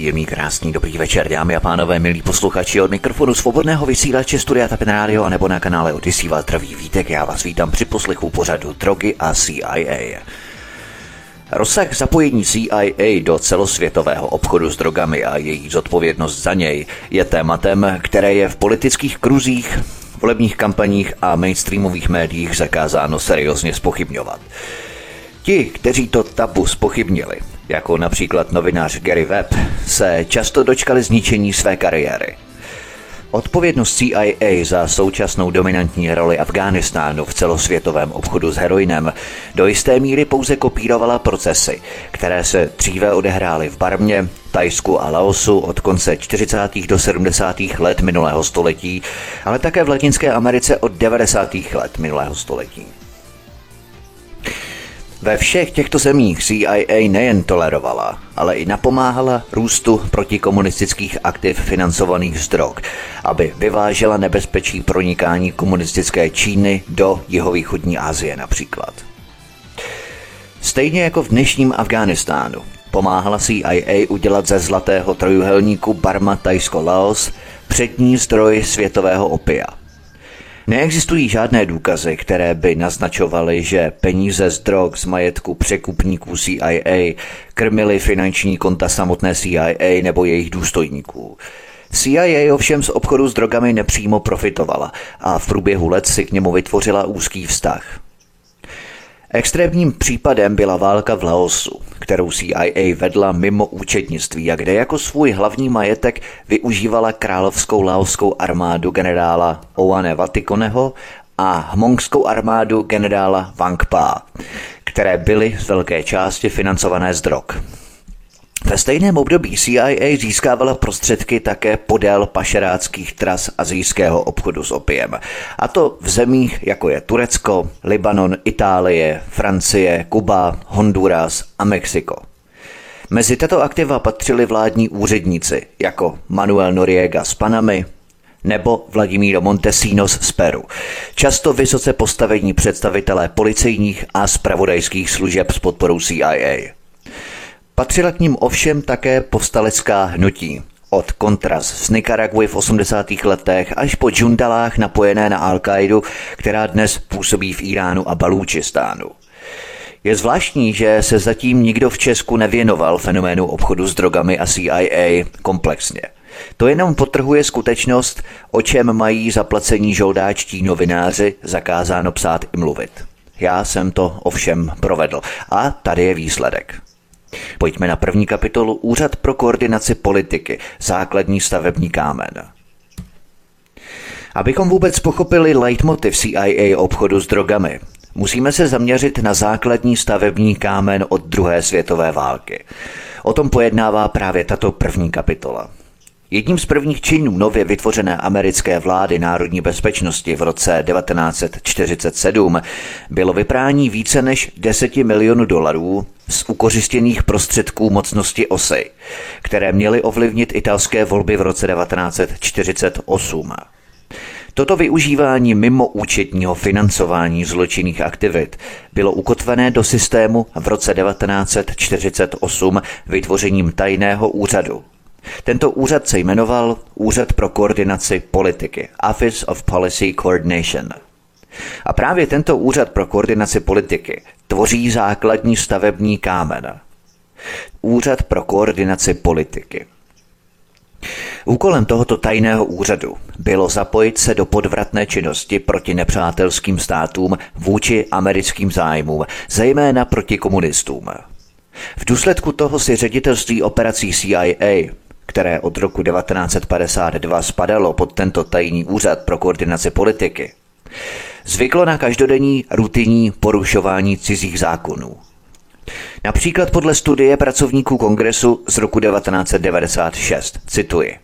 Příjemný, krásný, dobrý večer, dámy a pánové, milí posluchači od mikrofonu svobodného vysílače Studia Tapin Radio a nebo na kanále Odyssey Valtravý Vítek. Já vás vítám při poslechu pořadu Drogy a CIA. Rozsah zapojení CIA do celosvětového obchodu s drogami a její zodpovědnost za něj je tématem, které je v politických kruzích, volebních kampaních a mainstreamových médiích zakázáno seriózně spochybňovat. Ti, kteří to tabu spochybnili, jako například novinář Gary Webb, se často dočkali zničení své kariéry. Odpovědnost CIA za současnou dominantní roli Afghánistánu v celosvětovém obchodu s heroinem do jisté míry pouze kopírovala procesy, které se dříve odehrály v Barmě, Tajsku a Laosu od konce 40. do 70. let minulého století, ale také v Latinské Americe od 90. let minulého století. Ve všech těchto zemích CIA nejen tolerovala, ale i napomáhala růstu protikomunistických aktiv financovaných z drog, aby vyvážela nebezpečí pronikání komunistické Číny do jihovýchodní Asie například. Stejně jako v dnešním Afghánistánu pomáhala CIA udělat ze zlatého trojuhelníku Barma Tajsko Laos přední zdroj světového opia – Neexistují žádné důkazy, které by naznačovaly, že peníze z drog z majetku překupníků CIA krmily finanční konta samotné CIA nebo jejich důstojníků. CIA ovšem z obchodu s drogami nepřímo profitovala a v průběhu let si k němu vytvořila úzký vztah. Extrémním případem byla válka v Laosu, kterou CIA vedla mimo účetnictví a kde jako svůj hlavní majetek využívala královskou laoskou armádu generála Oane Vatikoneho a hmongskou armádu generála Wang Pa, které byly z velké části financované z drog. Ve stejném období CIA získávala prostředky také podél pašeráckých tras azijského obchodu s opiem. A to v zemích jako je Turecko, Libanon, Itálie, Francie, Kuba, Honduras a Mexiko. Mezi tato aktiva patřili vládní úředníci jako Manuel Noriega z Panamy, nebo Vladimíro Montesinos z Peru. Často vysoce postavení představitelé policejních a spravodajských služeb s podporou CIA. Patřila k ním ovšem také povstalecká hnutí. Od kontras z Nikaraguy v 80. letech až po džundalách napojené na al která dnes působí v Iránu a Balúčistánu. Je zvláštní, že se zatím nikdo v Česku nevěnoval fenoménu obchodu s drogami a CIA komplexně. To jenom potrhuje skutečnost, o čem mají zaplacení žoldáčtí novináři zakázáno psát i mluvit. Já jsem to ovšem provedl a tady je výsledek. Pojďme na první kapitolu Úřad pro koordinaci politiky, základní stavební kámen. Abychom vůbec pochopili leitmotiv CIA obchodu s drogami, musíme se zaměřit na základní stavební kámen od druhé světové války. O tom pojednává právě tato první kapitola. Jedním z prvních činů nově vytvořené americké vlády národní bezpečnosti v roce 1947 bylo vyprání více než 10 milionů dolarů z ukořistěných prostředků mocnosti osy, které měly ovlivnit italské volby v roce 1948. Toto využívání mimo účetního financování zločinných aktivit bylo ukotvené do systému v roce 1948 vytvořením tajného úřadu, tento úřad se jmenoval Úřad pro koordinaci politiky, Office of Policy Coordination. A právě tento úřad pro koordinaci politiky tvoří základní stavební kámen. Úřad pro koordinaci politiky. Úkolem tohoto tajného úřadu bylo zapojit se do podvratné činnosti proti nepřátelským státům vůči americkým zájmům, zejména proti komunistům. V důsledku toho si ředitelství operací CIA které od roku 1952 spadalo pod tento tajný úřad pro koordinaci politiky, zvyklo na každodenní rutinní porušování cizích zákonů. Například podle studie pracovníků kongresu z roku 1996, cituji.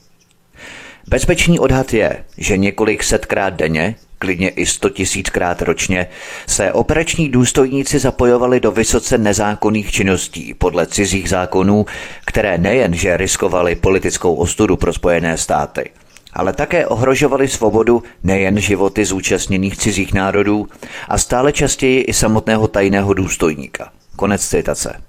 Bezpečný odhad je, že několik setkrát denně klidně i 100 tisíckrát ročně, se operační důstojníci zapojovali do vysoce nezákonných činností podle cizích zákonů, které nejenže riskovali politickou ostudu pro Spojené státy, ale také ohrožovali svobodu nejen životy zúčastněných cizích národů a stále častěji i samotného tajného důstojníka. Konec citace.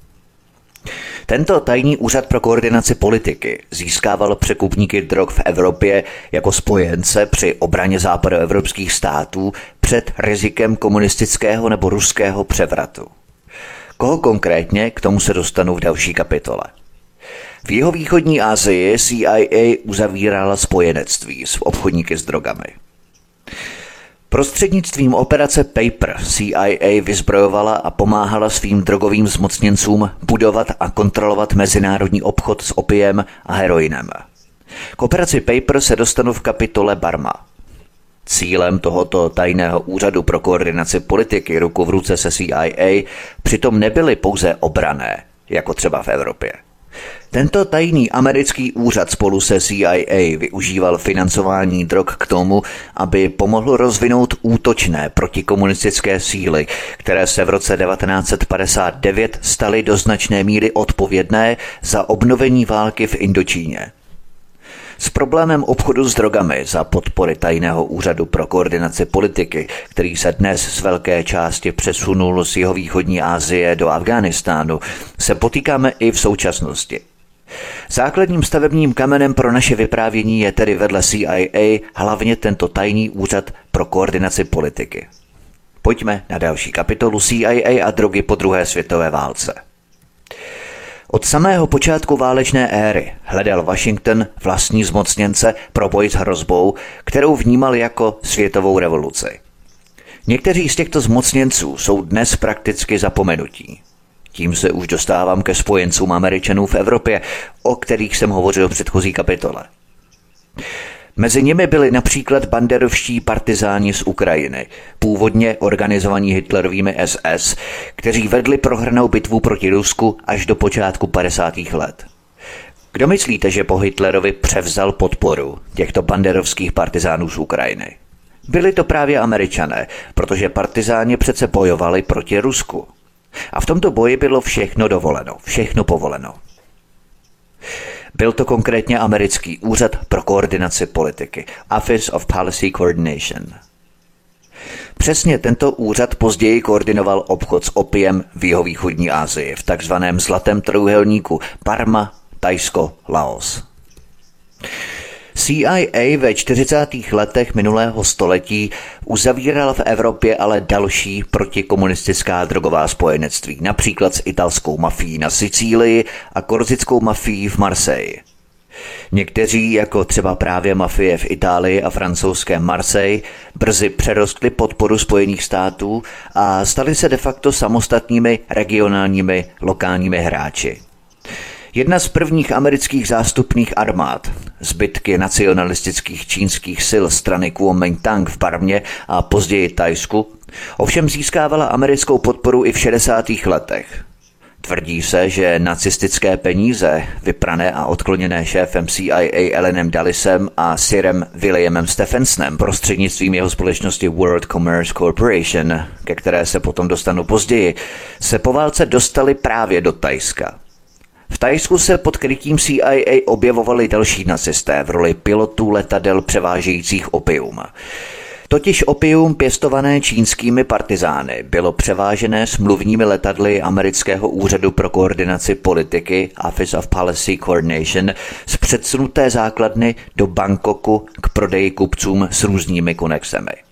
Tento tajný úřad pro koordinaci politiky získával překupníky drog v Evropě jako spojence při obraně západoevropských států před rizikem komunistického nebo ruského převratu. Koho konkrétně, k tomu se dostanu v další kapitole. V jeho východní Asii CIA uzavírala spojenectví s obchodníky s drogami. Prostřednictvím operace Paper CIA vyzbrojovala a pomáhala svým drogovým zmocněncům budovat a kontrolovat mezinárodní obchod s opiem a heroinem. K operaci Paper se dostanu v kapitole Barma. Cílem tohoto tajného úřadu pro koordinaci politiky ruku v ruce se CIA přitom nebyly pouze obrané, jako třeba v Evropě. Tento tajný americký úřad spolu se CIA využíval financování drog k tomu, aby pomohl rozvinout útočné protikomunistické síly, které se v roce 1959 staly do značné míry odpovědné za obnovení války v Indočíně. S problémem obchodu s drogami za podpory tajného úřadu pro koordinaci politiky, který se dnes z velké části přesunul z jeho východní Asie do Afghánistánu, se potýkáme i v současnosti. Základním stavebním kamenem pro naše vyprávění je tedy vedle CIA hlavně tento tajný úřad pro koordinaci politiky. Pojďme na další kapitolu CIA a drogy po druhé světové válce. Od samého počátku válečné éry hledal Washington vlastní zmocněnce pro boj s hrozbou, kterou vnímal jako světovou revoluci. Někteří z těchto zmocněnců jsou dnes prakticky zapomenutí. Tím se už dostávám ke spojencům Američanů v Evropě, o kterých jsem hovořil v předchozí kapitole. Mezi nimi byli například banderovští partizáni z Ukrajiny, původně organizovaní Hitlerovými SS, kteří vedli prohrnou bitvu proti Rusku až do počátku 50. let. Kdo myslíte, že po Hitlerovi převzal podporu těchto banderovských partizánů z Ukrajiny? Byli to právě američané, protože partizáni přece bojovali proti Rusku. A v tomto boji bylo všechno dovoleno, všechno povoleno. Byl to konkrétně americký úřad pro koordinaci politiky, Office of Policy Coordination. Přesně tento úřad později koordinoval obchod s opiem v jihovýchodní Asii v takzvaném zlatém trojuhelníku Parma, Tajsko, Laos. CIA ve 40. letech minulého století uzavírala v Evropě ale další protikomunistická drogová spojenectví, například s italskou mafií na Sicílii a korzickou mafií v Marseille. Někteří, jako třeba právě mafie v Itálii a francouzské Marseille, brzy přerostli podporu Spojených států a stali se de facto samostatnými regionálními lokálními hráči. Jedna z prvních amerických zástupných armád, zbytky nacionalistických čínských sil strany Kuomintang v Barmě a později Tajsku, ovšem získávala americkou podporu i v 60. letech. Tvrdí se, že nacistické peníze, vyprané a odkloněné šéfem CIA Ellenem Dallisem a Sirem Williamem Stephensonem prostřednictvím jeho společnosti World Commerce Corporation, ke které se potom dostanu později, se po válce dostali právě do Tajska. V Tajsku se pod krytím CIA objevovali další nacisté v roli pilotů letadel převážejících opium. Totiž opium pěstované čínskými partizány bylo převážené smluvními letadly amerického úřadu pro koordinaci politiky Office of Policy Coordination z předsunuté základny do Bangkoku k prodeji kupcům s různými konexemi.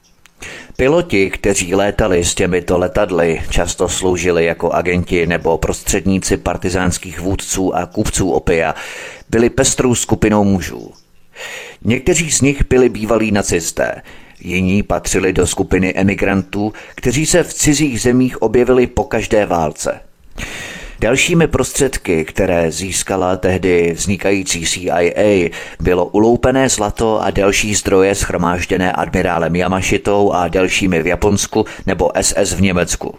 Piloti, kteří létali s těmito letadly, často sloužili jako agenti nebo prostředníci partizánských vůdců a kupců opia, byli pestrou skupinou mužů. Někteří z nich byli bývalí nacisté, jiní patřili do skupiny emigrantů, kteří se v cizích zemích objevili po každé válce. Dalšími prostředky, které získala tehdy vznikající CIA, bylo uloupené zlato a další zdroje schromážděné admirálem Yamashitou a dalšími v Japonsku nebo SS v Německu.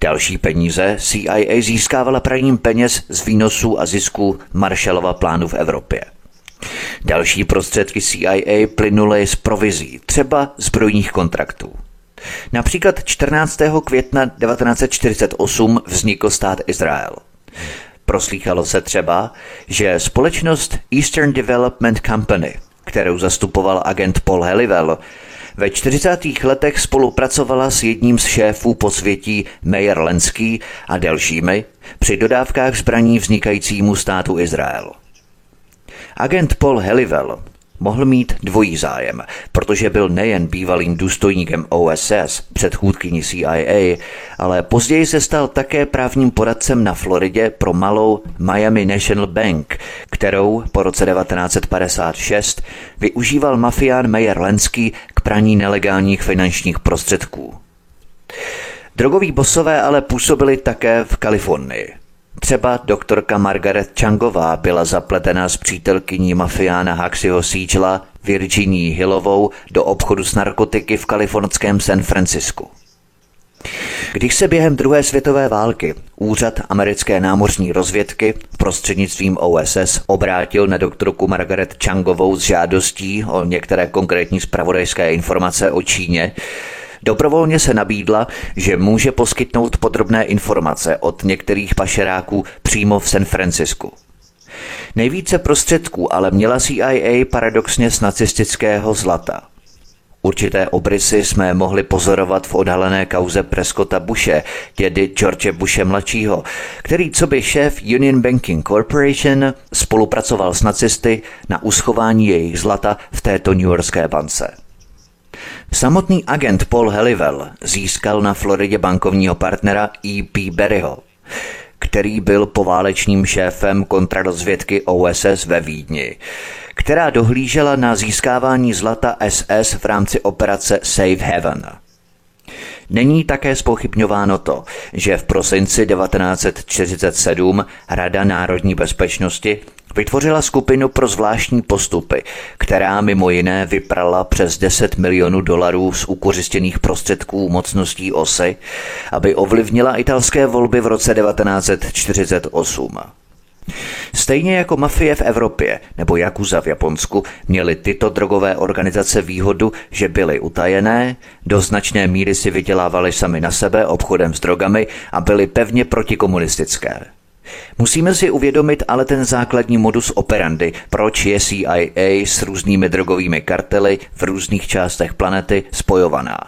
Další peníze CIA získávala praním peněz z výnosů a zisků Marshallova plánu v Evropě. Další prostředky CIA plynuly z provizí, třeba zbrojních kontraktů. Například 14. května 1948 vznikl stát Izrael. Proslýchalo se třeba, že společnost Eastern Development Company, kterou zastupoval agent Paul Helivel, ve 40. letech spolupracovala s jedním z šéfů podsvětí Meyer Lenský a dalšími při dodávkách zbraní vznikajícímu státu Izrael. Agent Paul Helivel mohl mít dvojí zájem, protože byl nejen bývalým důstojníkem OSS, předchůdkyní CIA, ale později se stal také právním poradcem na Floridě pro malou Miami National Bank, kterou po roce 1956 využíval mafián Meyer Lenský k praní nelegálních finančních prostředků. Drogoví bosové ale působili také v Kalifornii. Třeba doktorka Margaret Changová byla zapletena s přítelkyní mafiána Haxiho Siegela Virginie Hillovou do obchodu s narkotiky v kalifornském San Francisku. Když se během druhé světové války úřad americké námořní rozvědky prostřednictvím OSS obrátil na doktorku Margaret Changovou s žádostí o některé konkrétní zpravodajské informace o Číně, Dobrovolně se nabídla, že může poskytnout podrobné informace od některých pašeráků přímo v San Francisku. Nejvíce prostředků ale měla CIA paradoxně z nacistického zlata. Určité obrysy jsme mohli pozorovat v odhalené kauze Prescotta Bushe, dědy George Bushe mladšího, který co by šéf Union Banking Corporation spolupracoval s nacisty na uschování jejich zlata v této newyorské bance. Samotný agent Paul Helivel získal na Floridě bankovního partnera E.P. Berryho, který byl poválečným šéfem kontradozvědky OSS ve Vídni, která dohlížela na získávání zlata SS v rámci operace Save Heaven. Není také spochybňováno to, že v prosinci 1947 Rada národní bezpečnosti Vytvořila skupinu pro zvláštní postupy, která mimo jiné vyprala přes 10 milionů dolarů z ukořistěných prostředků mocností osy, aby ovlivnila italské volby v roce 1948. Stejně jako mafie v Evropě nebo Jakuza v Japonsku měly tyto drogové organizace výhodu, že byly utajené, do značné míry si vydělávaly sami na sebe obchodem s drogami a byly pevně protikomunistické. Musíme si uvědomit ale ten základní modus operandi, proč je CIA s různými drogovými kartely v různých částech planety spojovaná.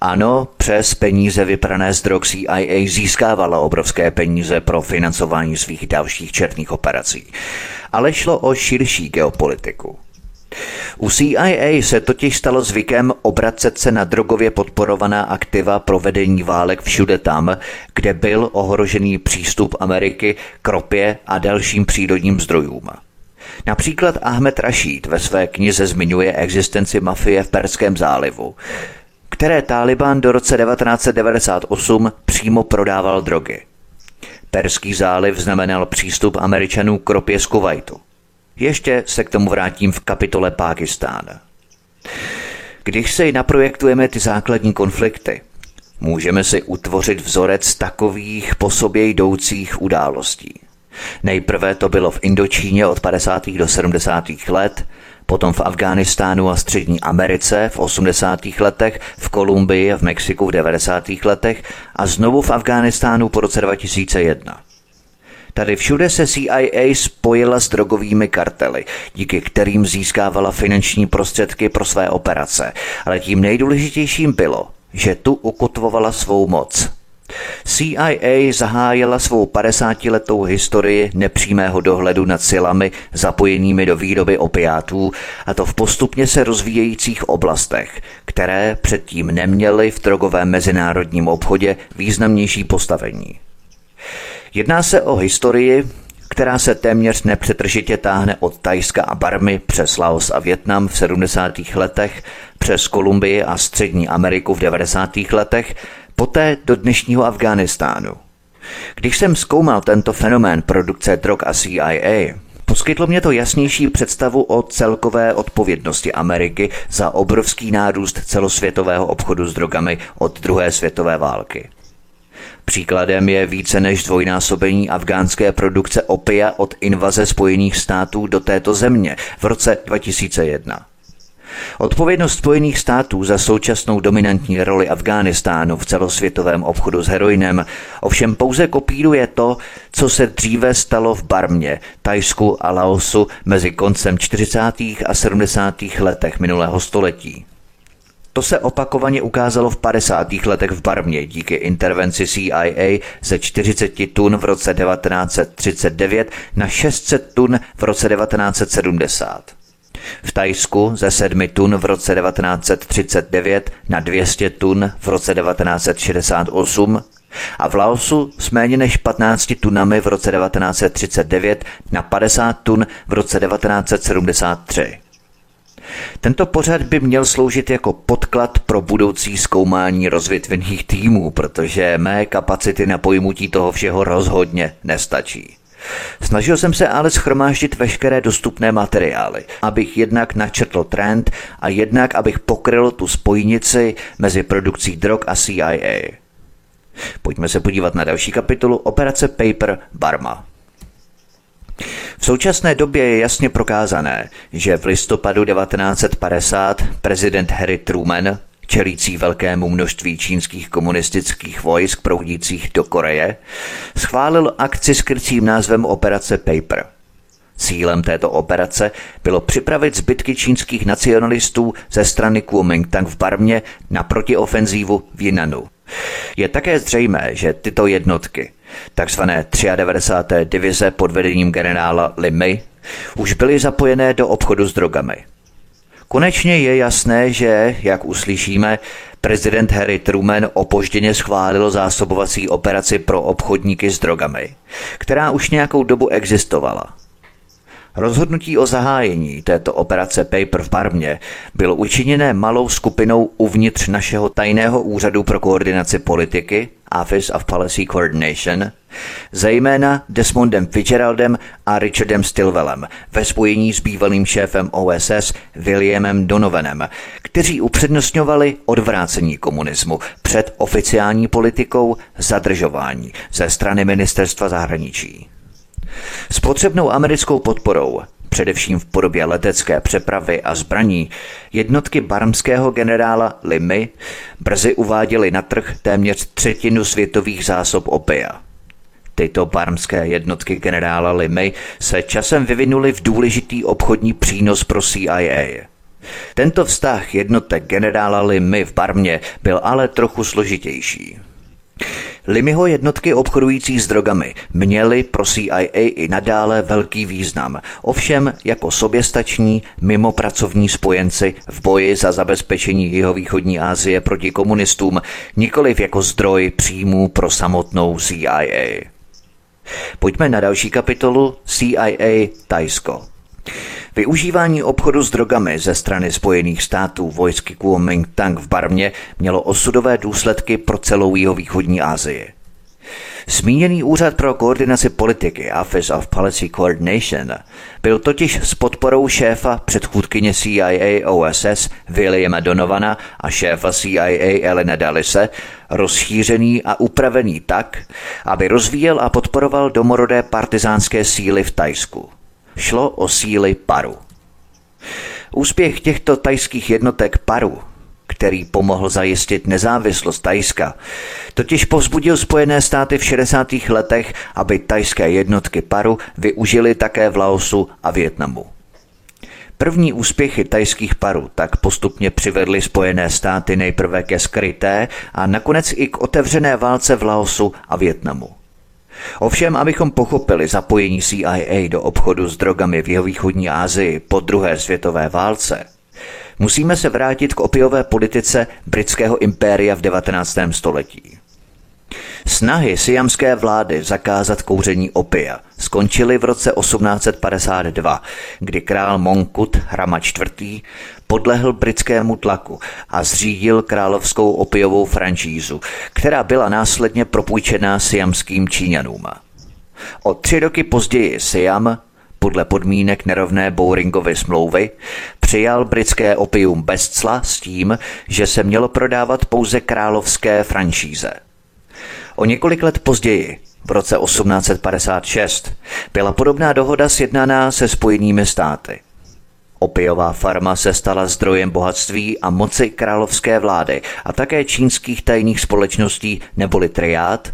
Ano, přes peníze vyprané z drog CIA získávala obrovské peníze pro financování svých dalších černých operací. Ale šlo o širší geopolitiku. U CIA se totiž stalo zvykem obracet se na drogově podporovaná aktiva pro vedení válek všude tam, kde byl ohrožený přístup Ameriky k ropě a dalším přírodním zdrojům. Například Ahmed Rashid ve své knize zmiňuje existenci mafie v Perském zálivu, které Taliban do roce 1998 přímo prodával drogy. Perský záliv znamenal přístup Američanů k ropě z Kuwaitu. Ještě se k tomu vrátím v kapitole Pákistán. Když si naprojektujeme ty základní konflikty, můžeme si utvořit vzorec takových po sobě jdoucích událostí. Nejprve to bylo v Indočíně od 50. do 70. let, potom v Afghánistánu a Střední Americe v 80. letech, v Kolumbii a v Mexiku v 90. letech a znovu v Afghánistánu po roce 2001. Tady všude se CIA spojila s drogovými kartely, díky kterým získávala finanční prostředky pro své operace. Ale tím nejdůležitějším bylo, že tu ukotvovala svou moc. CIA zahájila svou 50-letou historii nepřímého dohledu nad silami zapojenými do výroby opiátů, a to v postupně se rozvíjejících oblastech, které předtím neměly v drogovém mezinárodním obchodě významnější postavení. Jedná se o historii, která se téměř nepřetržitě táhne od Tajska a Barmy přes Laos a Větnam v 70. letech, přes Kolumbii a Střední Ameriku v 90. letech, poté do dnešního Afghánistánu. Když jsem zkoumal tento fenomén produkce drog a CIA, Poskytlo mě to jasnější představu o celkové odpovědnosti Ameriky za obrovský nárůst celosvětového obchodu s drogami od druhé světové války. Příkladem je více než dvojnásobení afgánské produkce opia od invaze Spojených států do této země v roce 2001. Odpovědnost Spojených států za současnou dominantní roli Afghánistánu v celosvětovém obchodu s heroinem ovšem pouze kopíruje to, co se dříve stalo v Barmě, Tajsku a Laosu mezi koncem 40. a 70. letech minulého století. To se opakovaně ukázalo v 50. letech v Barmě díky intervenci CIA ze 40 tun v roce 1939 na 600 tun v roce 1970. V Tajsku ze 7 tun v roce 1939 na 200 tun v roce 1968 a v Laosu s méně než 15 tunami v roce 1939 na 50 tun v roce 1973. Tento pořad by měl sloužit jako podklad pro budoucí zkoumání rozvětvených týmů, protože mé kapacity na pojmutí toho všeho rozhodně nestačí. Snažil jsem se ale schromáždit veškeré dostupné materiály, abych jednak načrtl trend a jednak abych pokryl tu spojnici mezi produkcí drog a CIA. Pojďme se podívat na další kapitolu Operace Paper Barma. V současné době je jasně prokázané, že v listopadu 1950 prezident Harry Truman čelící velkému množství čínských komunistických vojsk proudících do Koreje, schválil akci s krycím názvem Operace Paper. Cílem této operace bylo připravit zbytky čínských nacionalistů ze strany Kuomintang v Barmě na protiofenzívu v Jinanu. Je také zřejmé, že tyto jednotky, takzvané 93. divize pod vedením generála Limy, už byly zapojené do obchodu s drogami – Konečně je jasné, že, jak uslyšíme, prezident Harry Truman opožděně schválil zásobovací operaci pro obchodníky s drogami, která už nějakou dobu existovala. Rozhodnutí o zahájení této operace Paper v Barmě bylo učiněné malou skupinou uvnitř našeho tajného úřadu pro koordinaci politiky Office of Policy Coordination, zejména Desmondem Fitzgeraldem a Richardem Stilwellem ve spojení s bývalým šéfem OSS Williamem Donovanem, kteří upřednostňovali odvrácení komunismu před oficiální politikou zadržování ze strany ministerstva zahraničí. S potřebnou americkou podporou především v podobě letecké přepravy a zbraní, jednotky barmského generála Limy brzy uváděly na trh téměř třetinu světových zásob opia. Tyto barmské jednotky generála Limy se časem vyvinuly v důležitý obchodní přínos pro CIA. Tento vztah jednotek generála Limy v Barmě byl ale trochu složitější. Limyho jednotky obchodující s drogami měly pro CIA i nadále velký význam, ovšem jako soběstační mimo pracovní spojenci v boji za zabezpečení jeho východní Asie proti komunistům, nikoliv jako zdroj příjmů pro samotnou CIA. Pojďme na další kapitolu CIA Tajsko. Využívání obchodu s drogami ze strany Spojených států vojsky Kuomintang v Barmě mělo osudové důsledky pro celou jeho východní Asii. Zmíněný úřad pro koordinaci politiky Office of Policy Coordination byl totiž s podporou šéfa předchůdkyně CIA OSS Williama Donovana a šéfa CIA Elena Dalise rozšířený a upravený tak, aby rozvíjel a podporoval domorodé partizánské síly v Tajsku. Šlo o síly Paru. Úspěch těchto tajských jednotek Paru který pomohl zajistit nezávislost Tajska, totiž povzbudil Spojené státy v 60. letech, aby tajské jednotky paru využili také v Laosu a Větnamu. První úspěchy tajských parů tak postupně přivedly Spojené státy nejprve ke skryté a nakonec i k otevřené válce v Laosu a Větnamu. Ovšem, abychom pochopili zapojení CIA do obchodu s drogami v jihovýchodní Asii po druhé světové válce, musíme se vrátit k opiové politice britského impéria v 19. století. Snahy siamské vlády zakázat kouření opia skončily v roce 1852, kdy král Monkut Hrama IV. podlehl britskému tlaku a zřídil královskou opiovou franšízu, která byla následně propůjčená siamským Číňanům. O tři roky později Siam podle podmínek nerovné Bowringovy smlouvy přijal britské opium bez cla s tím, že se mělo prodávat pouze královské franšíze. O několik let později, v roce 1856, byla podobná dohoda sjednaná se Spojenými státy. Opiová farma se stala zdrojem bohatství a moci královské vlády a také čínských tajných společností neboli triád,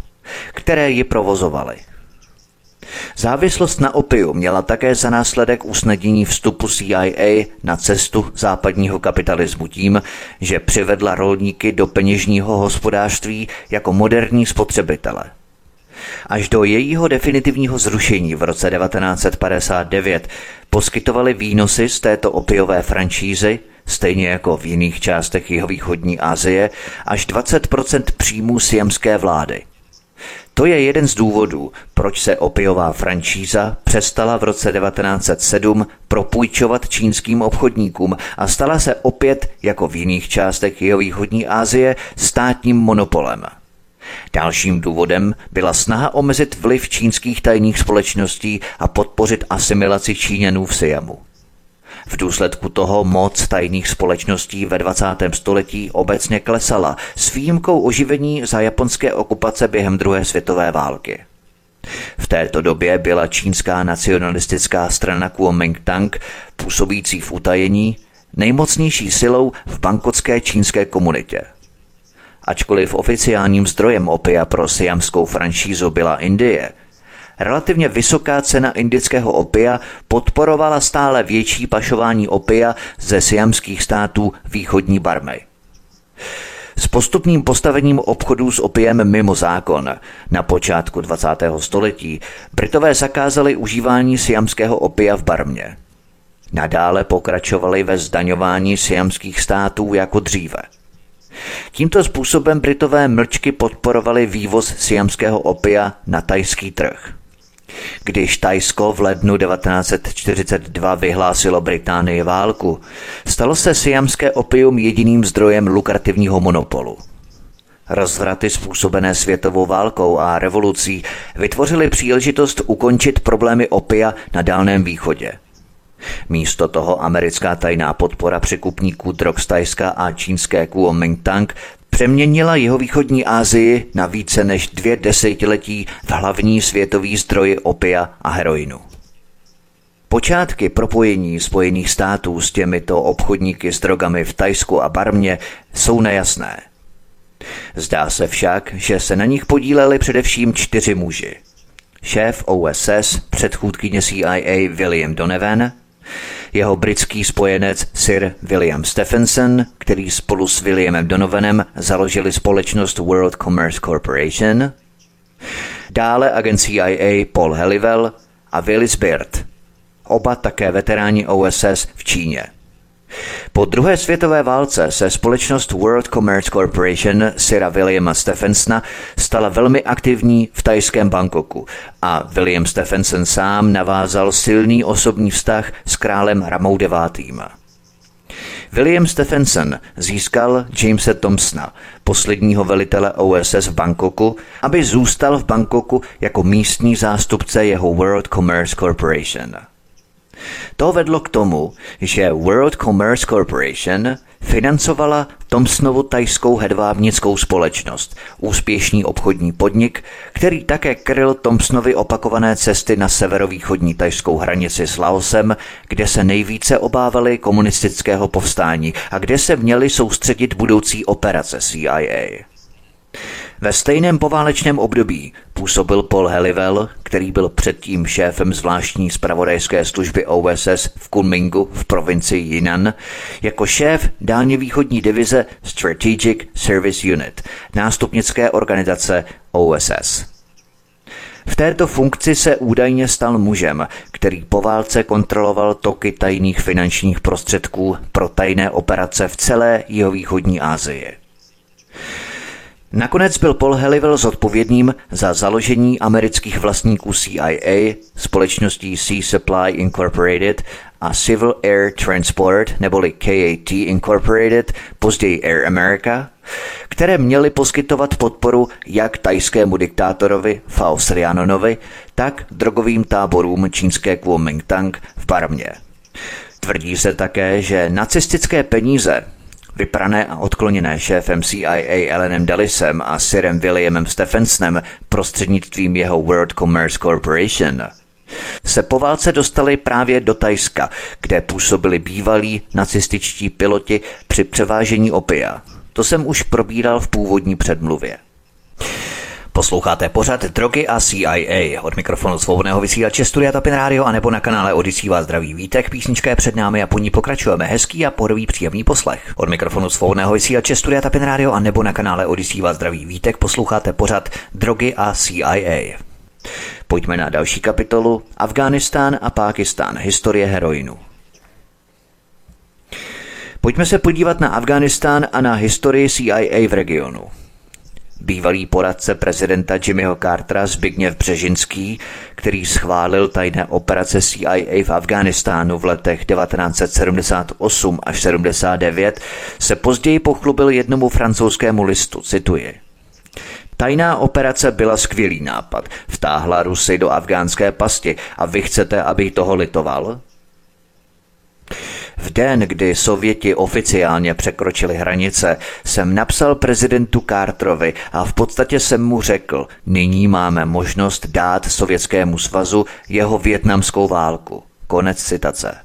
které ji provozovaly. Závislost na opiu měla také za následek usnadnění vstupu CIA na cestu západního kapitalismu tím, že přivedla rolníky do peněžního hospodářství jako moderní spotřebitele. Až do jejího definitivního zrušení v roce 1959 poskytovali výnosy z této opiové franšízy, stejně jako v jiných částech jihovýchodní Asie, až 20% příjmů siamské vlády – to je jeden z důvodů, proč se opiová franšíza přestala v roce 1907 propůjčovat čínským obchodníkům a stala se opět, jako v jiných částech jihovýchodní Asie, státním monopolem. Dalším důvodem byla snaha omezit vliv čínských tajných společností a podpořit asimilaci Číňanů v Siamu. V důsledku toho moc tajných společností ve 20. století obecně klesala s výjimkou oživení za japonské okupace během druhé světové války. V této době byla čínská nacionalistická strana Kuomintang, působící v utajení, nejmocnější silou v bankotské čínské komunitě. Ačkoliv oficiálním zdrojem opia pro siamskou franšízu byla Indie, Relativně vysoká cena indického opia podporovala stále větší pašování opia ze siamských států východní Barmy. S postupným postavením obchodů s opiem mimo zákon na počátku 20. století Britové zakázali užívání siamského opia v Barmě. Nadále pokračovali ve zdaňování siamských států jako dříve. Tímto způsobem Britové mlčky podporovali vývoz siamského opia na tajský trh. Když Tajsko v lednu 1942 vyhlásilo Británii válku, stalo se siamské opium jediným zdrojem lukrativního monopolu. Rozvraty způsobené světovou válkou a revolucí vytvořily příležitost ukončit problémy opia na Dálném východě. Místo toho americká tajná podpora překupníků drog z Tajska a čínské Kuomintang přeměnila jeho východní Asii na více než dvě desetiletí v hlavní světový zdroj opia a heroinu. Počátky propojení Spojených států s těmito obchodníky s drogami v Tajsku a Barmě jsou nejasné. Zdá se však, že se na nich podíleli především čtyři muži. Šéf OSS, předchůdkyně CIA William Donovan, jeho britský spojenec Sir William Stephenson, který spolu s Williamem Donovanem založili společnost World Commerce Corporation, dále agent CIA Paul Halliwell a Willis Beard, oba také veteráni OSS v Číně. Po druhé světové válce se společnost World Commerce Corporation Sira Williama Stephensona stala velmi aktivní v tajském Bangkoku a William Stephenson sám navázal silný osobní vztah s králem Ramou IX. William Stephenson získal Jamesa Thompsona, posledního velitele OSS v Bangkoku, aby zůstal v Bangkoku jako místní zástupce jeho World Commerce Corporation. To vedlo k tomu, že World Commerce Corporation financovala Thomsonovu tajskou hedvábnickou společnost, úspěšný obchodní podnik, který také kryl Thomsonovi opakované cesty na severovýchodní tajskou hranici s Laosem, kde se nejvíce obávali komunistického povstání a kde se měly soustředit budoucí operace CIA. Ve stejném poválečném období působil Paul Halliwell, který byl předtím šéfem zvláštní spravodajské služby OSS v Kunmingu v provincii Jinan, jako šéf dálně východní divize Strategic Service Unit, nástupnické organizace OSS. V této funkci se údajně stal mužem, který po válce kontroloval toky tajných finančních prostředků pro tajné operace v celé jihovýchodní Asii. Nakonec byl Paul Halliwell zodpovědným za založení amerických vlastníků CIA, společností Sea Supply Incorporated a Civil Air Transport neboli KAT Incorporated, později Air America, které měly poskytovat podporu jak tajskému diktátorovi Fao Srianonovi, tak drogovým táborům čínské Kuomintang v Barmě. Tvrdí se také, že nacistické peníze vyprané a odkloněné šéfem CIA Ellenem Dullisem a Sirem Williamem Stephensonem prostřednictvím jeho World Commerce Corporation, se po válce dostali právě do Tajska, kde působili bývalí nacističtí piloti při převážení opia. To jsem už probíral v původní předmluvě. Posloucháte pořad Drogy a CIA. Od mikrofonu svobodného vysílače Studia Tapin Radio a nebo na kanále Odisí vás zdraví vítek. Písnička je před námi a po ní pokračujeme. Hezký a pohodový příjemný poslech. Od mikrofonu svobodného vysílače Studia Tapin Radio a nebo na kanále Odisí vás zdraví vítek. Posloucháte pořad Drogy a CIA. Pojďme na další kapitolu Afghánistán a Pákistán. Historie heroinu. Pojďme se podívat na Afghánistán a na historii CIA v regionu. Bývalý poradce prezidenta Jimmyho Cartera Zbigněv Břežinský, který schválil tajné operace CIA v Afghánistánu v letech 1978 až 79, se později pochlubil jednomu francouzskému listu, cituji. Tajná operace byla skvělý nápad. Vtáhla Rusy do afgánské pasti a vy chcete, abych toho litoval? V den, kdy Sověti oficiálně překročili hranice, jsem napsal prezidentu Carterovi a v podstatě jsem mu řekl, nyní máme možnost dát Sovětskému svazu jeho větnamskou válku. Konec citace.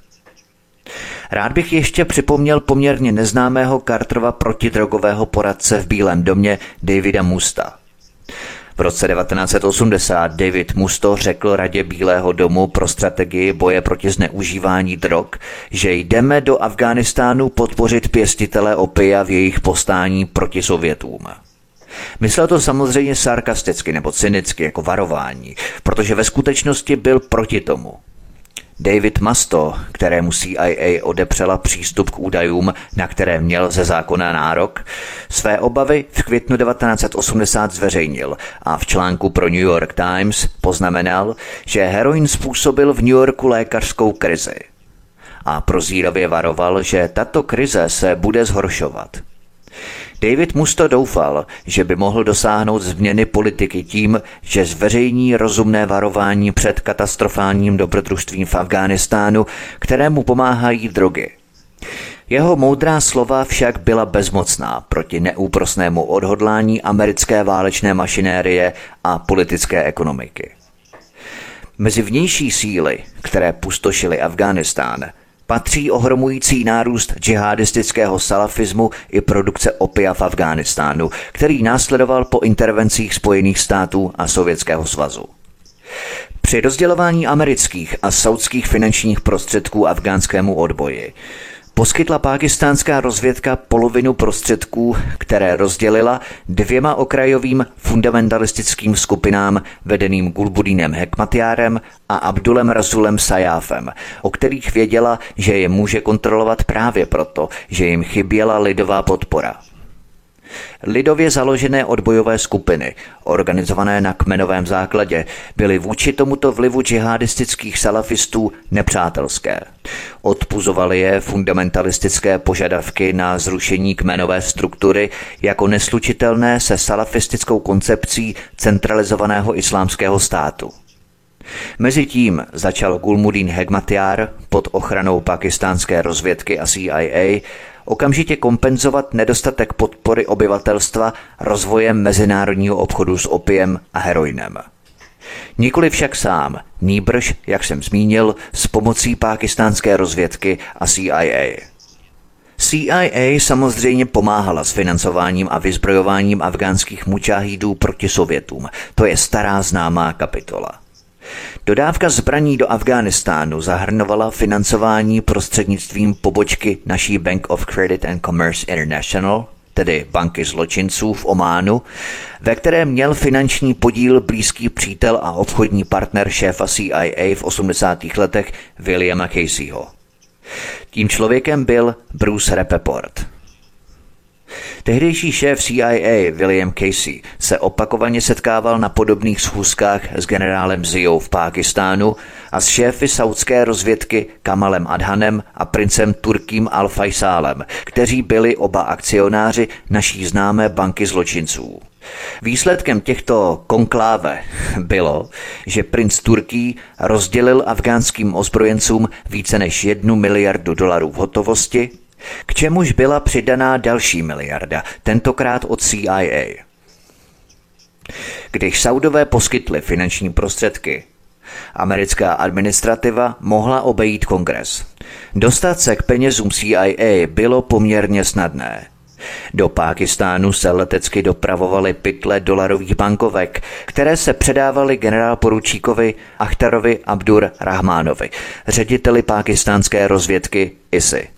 Rád bych ještě připomněl poměrně neznámého Carterova protidrogového poradce v Bílém domě Davida Musta. V roce 1980 David Musto řekl Radě Bílého domu pro strategii boje proti zneužívání drog, že jdeme do Afghánistánu podpořit pěstitele opia v jejich postání proti Sovětům. Myslel to samozřejmě sarkasticky nebo cynicky jako varování, protože ve skutečnosti byl proti tomu. David Masto, kterému CIA odepřela přístup k údajům, na které měl ze zákona nárok, své obavy v květnu 1980 zveřejnil a v článku pro New York Times poznamenal, že heroin způsobil v New Yorku lékařskou krizi. A prozíravě varoval, že tato krize se bude zhoršovat. David Musto doufal, že by mohl dosáhnout změny politiky tím, že zveřejní rozumné varování před katastrofálním dobrodružstvím v Afghánistánu, kterému pomáhají drogy. Jeho moudrá slova však byla bezmocná proti neúprosnému odhodlání americké válečné mašinérie a politické ekonomiky. Mezi vnější síly, které pustošily Afghánistán, patří ohromující nárůst džihadistického salafismu i produkce opia v Afghánistánu, který následoval po intervencích Spojených států a Sovětského svazu. Při rozdělování amerických a saudských finančních prostředků afgánskému odboji poskytla pákistánská rozvědka polovinu prostředků, které rozdělila dvěma okrajovým fundamentalistickým skupinám vedeným Gulbudínem Hekmatyárem a Abdulem Razulem Sajáfem, o kterých věděla, že je může kontrolovat právě proto, že jim chyběla lidová podpora. Lidově založené odbojové skupiny, organizované na kmenovém základě, byly vůči tomuto vlivu džihadistických salafistů nepřátelské. Odpuzovaly je fundamentalistické požadavky na zrušení kmenové struktury jako neslučitelné se salafistickou koncepcí centralizovaného islámského státu. Mezitím začal Gulmudin Hegmatyar pod ochranou pakistánské rozvědky a CIA okamžitě kompenzovat nedostatek podpory obyvatelstva rozvojem mezinárodního obchodu s opiem a heroinem. Nikoli však sám, nýbrž, jak jsem zmínil, s pomocí pákistánské rozvědky a CIA. CIA samozřejmě pomáhala s financováním a vyzbrojováním afgánských mučáhídů proti Sovětům. To je stará známá kapitola. Dodávka zbraní do Afghánistánu zahrnovala financování prostřednictvím pobočky naší Bank of Credit and Commerce International, tedy banky zločinců v Ománu, ve které měl finanční podíl blízký přítel a obchodní partner šéfa CIA v 80. letech Williama Caseyho. Tím člověkem byl Bruce Rappaport. Tehdejší šéf CIA William Casey se opakovaně setkával na podobných schůzkách s generálem Ziou v Pákistánu a s šéfy saudské rozvědky Kamalem Adhanem a princem Turkým al Faisálem, kteří byli oba akcionáři naší známé banky zločinců. Výsledkem těchto konkláve bylo, že princ Turký rozdělil afgánským ozbrojencům více než jednu miliardu dolarů v hotovosti K čemuž byla přidaná další miliarda, tentokrát od CIA. Když Saudové poskytli finanční prostředky, americká administrativa mohla obejít kongres. Dostat se k penězům CIA bylo poměrně snadné. Do Pákistánu se letecky dopravovaly pytle dolarových bankovek, které se předávaly generál poručíkovi Achtarovi Abdur Rahmánovi, řediteli pákistánské rozvědky ISI.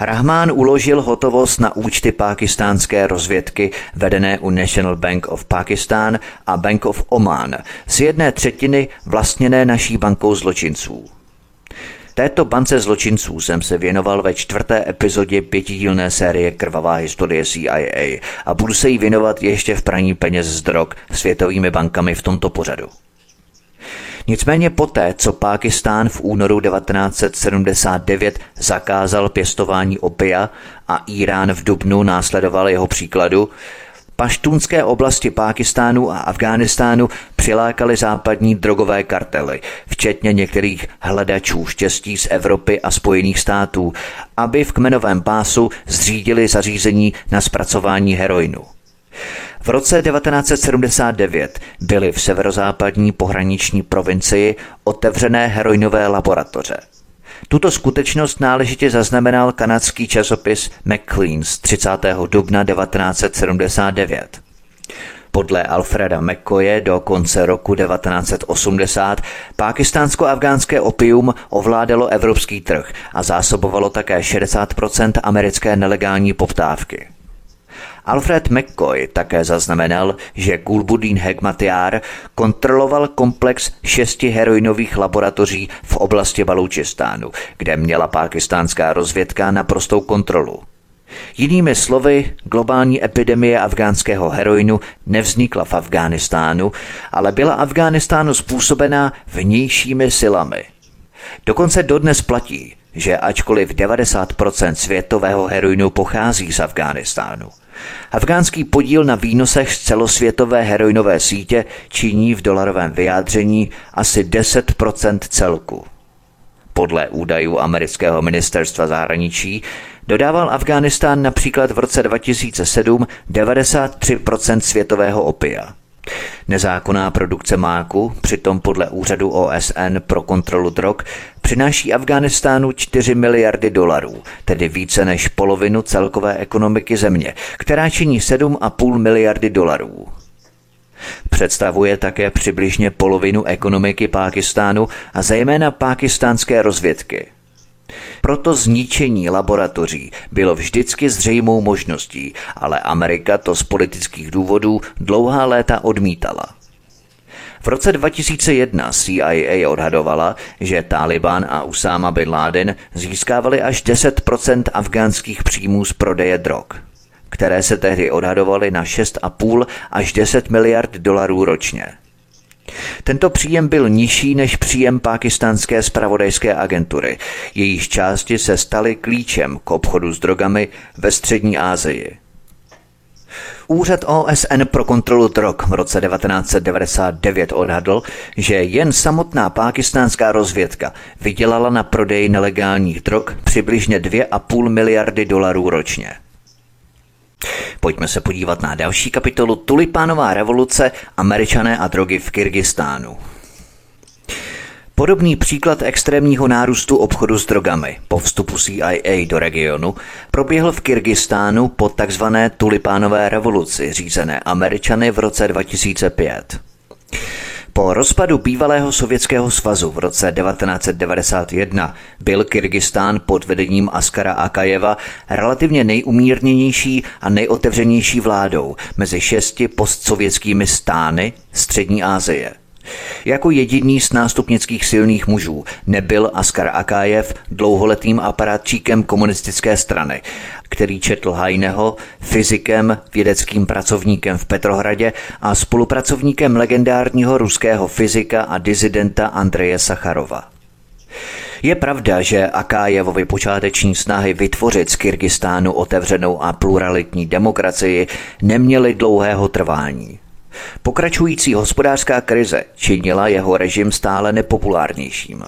Rahmán uložil hotovost na účty pákistánské rozvědky vedené u National Bank of Pakistan a Bank of Oman z jedné třetiny vlastněné naší bankou zločinců. Této bance zločinců jsem se věnoval ve čtvrté epizodě pětidílné série Krvavá historie CIA a budu se jí věnovat ještě v praní peněz z drog světovými bankami v tomto pořadu. Nicméně poté, co Pákistán v únoru 1979 zakázal pěstování opia a Irán v Dubnu následoval jeho příkladu, Paštůnské oblasti Pákistánu a Afghánistánu přilákaly západní drogové kartely, včetně některých hledačů štěstí z Evropy a Spojených států, aby v kmenovém pásu zřídili zařízení na zpracování heroinu. V roce 1979 byly v severozápadní pohraniční provincii otevřené heroinové laboratoře. Tuto skutečnost náležitě zaznamenal kanadský časopis McLean z 30. dubna 1979. Podle Alfreda McCoye do konce roku 1980 pákistánsko-afgánské opium ovládalo evropský trh a zásobovalo také 60% americké nelegální poptávky. Alfred McCoy také zaznamenal, že Gulbuddin Hegmatiar kontroloval komplex šesti heroinových laboratoří v oblasti Balučistánu, kde měla pákistánská rozvědka naprostou kontrolu. Jinými slovy, globální epidemie afgánského heroinu nevznikla v Afghánistánu, ale byla Afghánistánu způsobená vnějšími silami. Dokonce dodnes platí, že ačkoliv 90% světového heroinu pochází z Afghánistánu, Afgánský podíl na výnosech z celosvětové heroinové sítě činí v dolarovém vyjádření asi 10% celku. Podle údajů amerického ministerstva zahraničí dodával Afghánistán například v roce 2007 93% světového opia. Nezákonná produkce máku, přitom podle úřadu OSN pro kontrolu drog, přináší Afghánistánu 4 miliardy dolarů, tedy více než polovinu celkové ekonomiky země, která činí 7,5 miliardy dolarů. Představuje také přibližně polovinu ekonomiky Pákistánu a zejména pákistánské rozvědky. Proto zničení laboratoří bylo vždycky zřejmou možností, ale Amerika to z politických důvodů dlouhá léta odmítala. V roce 2001 CIA odhadovala, že Taliban a Usama bin Laden získávali až 10% afgánských příjmů z prodeje drog, které se tehdy odhadovaly na 6,5 až 10 miliard dolarů ročně. Tento příjem byl nižší než příjem pákistánské spravodajské agentury. Jejíž části se staly klíčem k obchodu s drogami ve střední Asii. Úřad OSN pro kontrolu drog v roce 1999 odhadl, že jen samotná pákistánská rozvědka vydělala na prodeji nelegálních drog přibližně 2,5 miliardy dolarů ročně. Pojďme se podívat na další kapitolu Tulipánová revoluce, američané a drogy v Kyrgyzstánu. Podobný příklad extrémního nárůstu obchodu s drogami po vstupu CIA do regionu proběhl v Kyrgyzstánu po tzv. tulipánové revoluci řízené Američany v roce 2005. Po rozpadu bývalého Sovětského svazu v roce 1991 byl Kyrgyzstán pod vedením Askara Akajeva relativně nejumírněnější a nejotevřenější vládou mezi šesti postsovětskými stány Střední Asie – jako jediný z nástupnických silných mužů nebyl Askar Akájev dlouholetým aparátčíkem komunistické strany, který četl Hajneho, fyzikem, vědeckým pracovníkem v Petrohradě a spolupracovníkem legendárního ruského fyzika a dizidenta Andreje Sacharova. Je pravda, že Akájevovi počáteční snahy vytvořit z Kyrgyzstánu otevřenou a pluralitní demokracii neměly dlouhého trvání. Pokračující hospodářská krize činila jeho režim stále nepopulárnějším.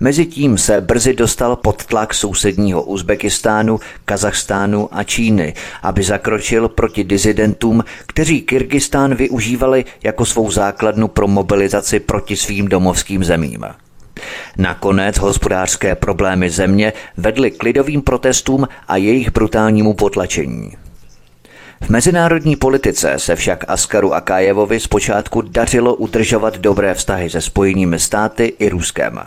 Mezitím se brzy dostal pod tlak sousedního Uzbekistánu, Kazachstánu a Číny, aby zakročil proti dizidentům, kteří Kyrgyzstán využívali jako svou základnu pro mobilizaci proti svým domovským zemím. Nakonec hospodářské problémy země vedly k lidovým protestům a jejich brutálnímu potlačení. V mezinárodní politice se však Askaru Akájevovi zpočátku dařilo udržovat dobré vztahy se spojenými státy i Ruskem.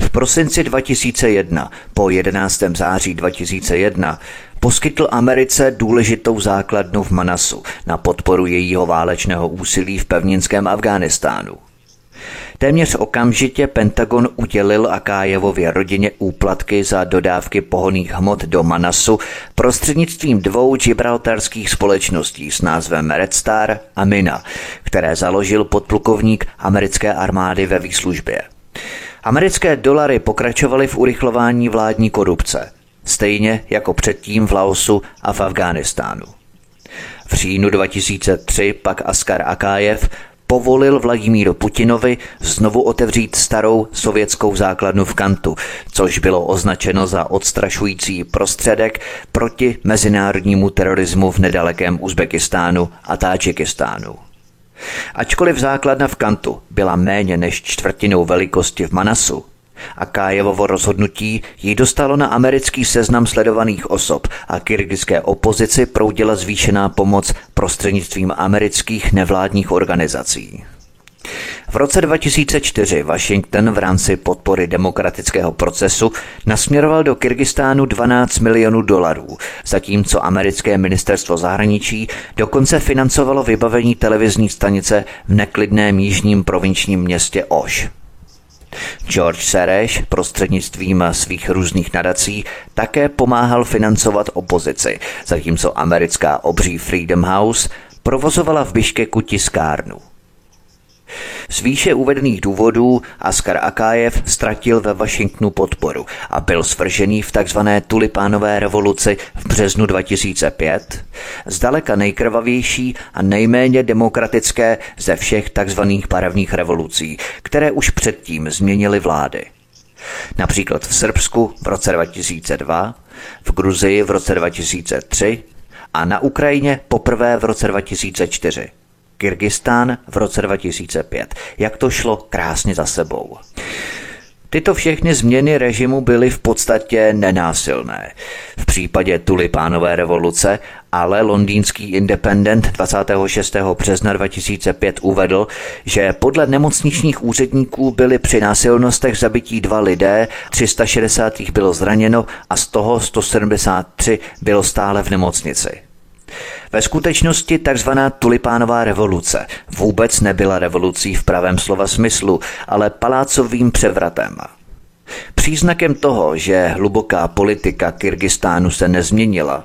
V prosinci 2001 po 11. září 2001 poskytl Americe důležitou základnu v Manasu na podporu jejího válečného úsilí v pevninském Afghánistánu. Téměř okamžitě Pentagon udělil Akájevově rodině úplatky za dodávky pohoných hmot do Manasu prostřednictvím dvou gibraltarských společností s názvem Red Star a Mina, které založil podplukovník americké armády ve výslužbě. Americké dolary pokračovaly v urychlování vládní korupce, stejně jako předtím v Laosu a v Afghánistánu. V říjnu 2003 pak Askar Akájev povolil Vladimíru Putinovi znovu otevřít starou sovětskou základnu v Kantu, což bylo označeno za odstrašující prostředek proti mezinárodnímu terorismu v nedalekém Uzbekistánu a Tádžikistánu. Ačkoliv základna v Kantu byla méně než čtvrtinou velikosti v Manasu, a Kájevovo rozhodnutí ji dostalo na americký seznam sledovaných osob a kyrgyzské opozici proudila zvýšená pomoc prostřednictvím amerických nevládních organizací. V roce 2004 Washington v rámci podpory demokratického procesu nasměroval do Kyrgyzstánu 12 milionů dolarů, zatímco americké ministerstvo zahraničí dokonce financovalo vybavení televizní stanice v neklidném jižním provinčním městě Oš. George Sereš prostřednictvím svých různých nadací také pomáhal financovat opozici, zatímco americká obří Freedom House provozovala v Biškeku tiskárnu. Z výše uvedených důvodů Askar Akájev ztratil ve Washingtonu podporu a byl svržený v tzv. tulipánové revoluci v březnu 2005, zdaleka nejkrvavější a nejméně demokratické ze všech tzv. barevných revolucí, které už předtím změnily vlády. Například v Srbsku v roce 2002, v Gruzii v roce 2003 a na Ukrajině poprvé v roce 2004. Kyrgyzstán v roce 2005. Jak to šlo krásně za sebou. Tyto všechny změny režimu byly v podstatě nenásilné. V případě tulipánové revoluce ale londýnský Independent 26. března 2005 uvedl, že podle nemocničních úředníků byly při násilnostech zabití dva lidé, 360 jich bylo zraněno a z toho 173 bylo stále v nemocnici. Ve skutečnosti tzv. tulipánová revoluce vůbec nebyla revolucí v pravém slova smyslu, ale palácovým převratem. Příznakem toho, že hluboká politika Kyrgyzstánu se nezměnila,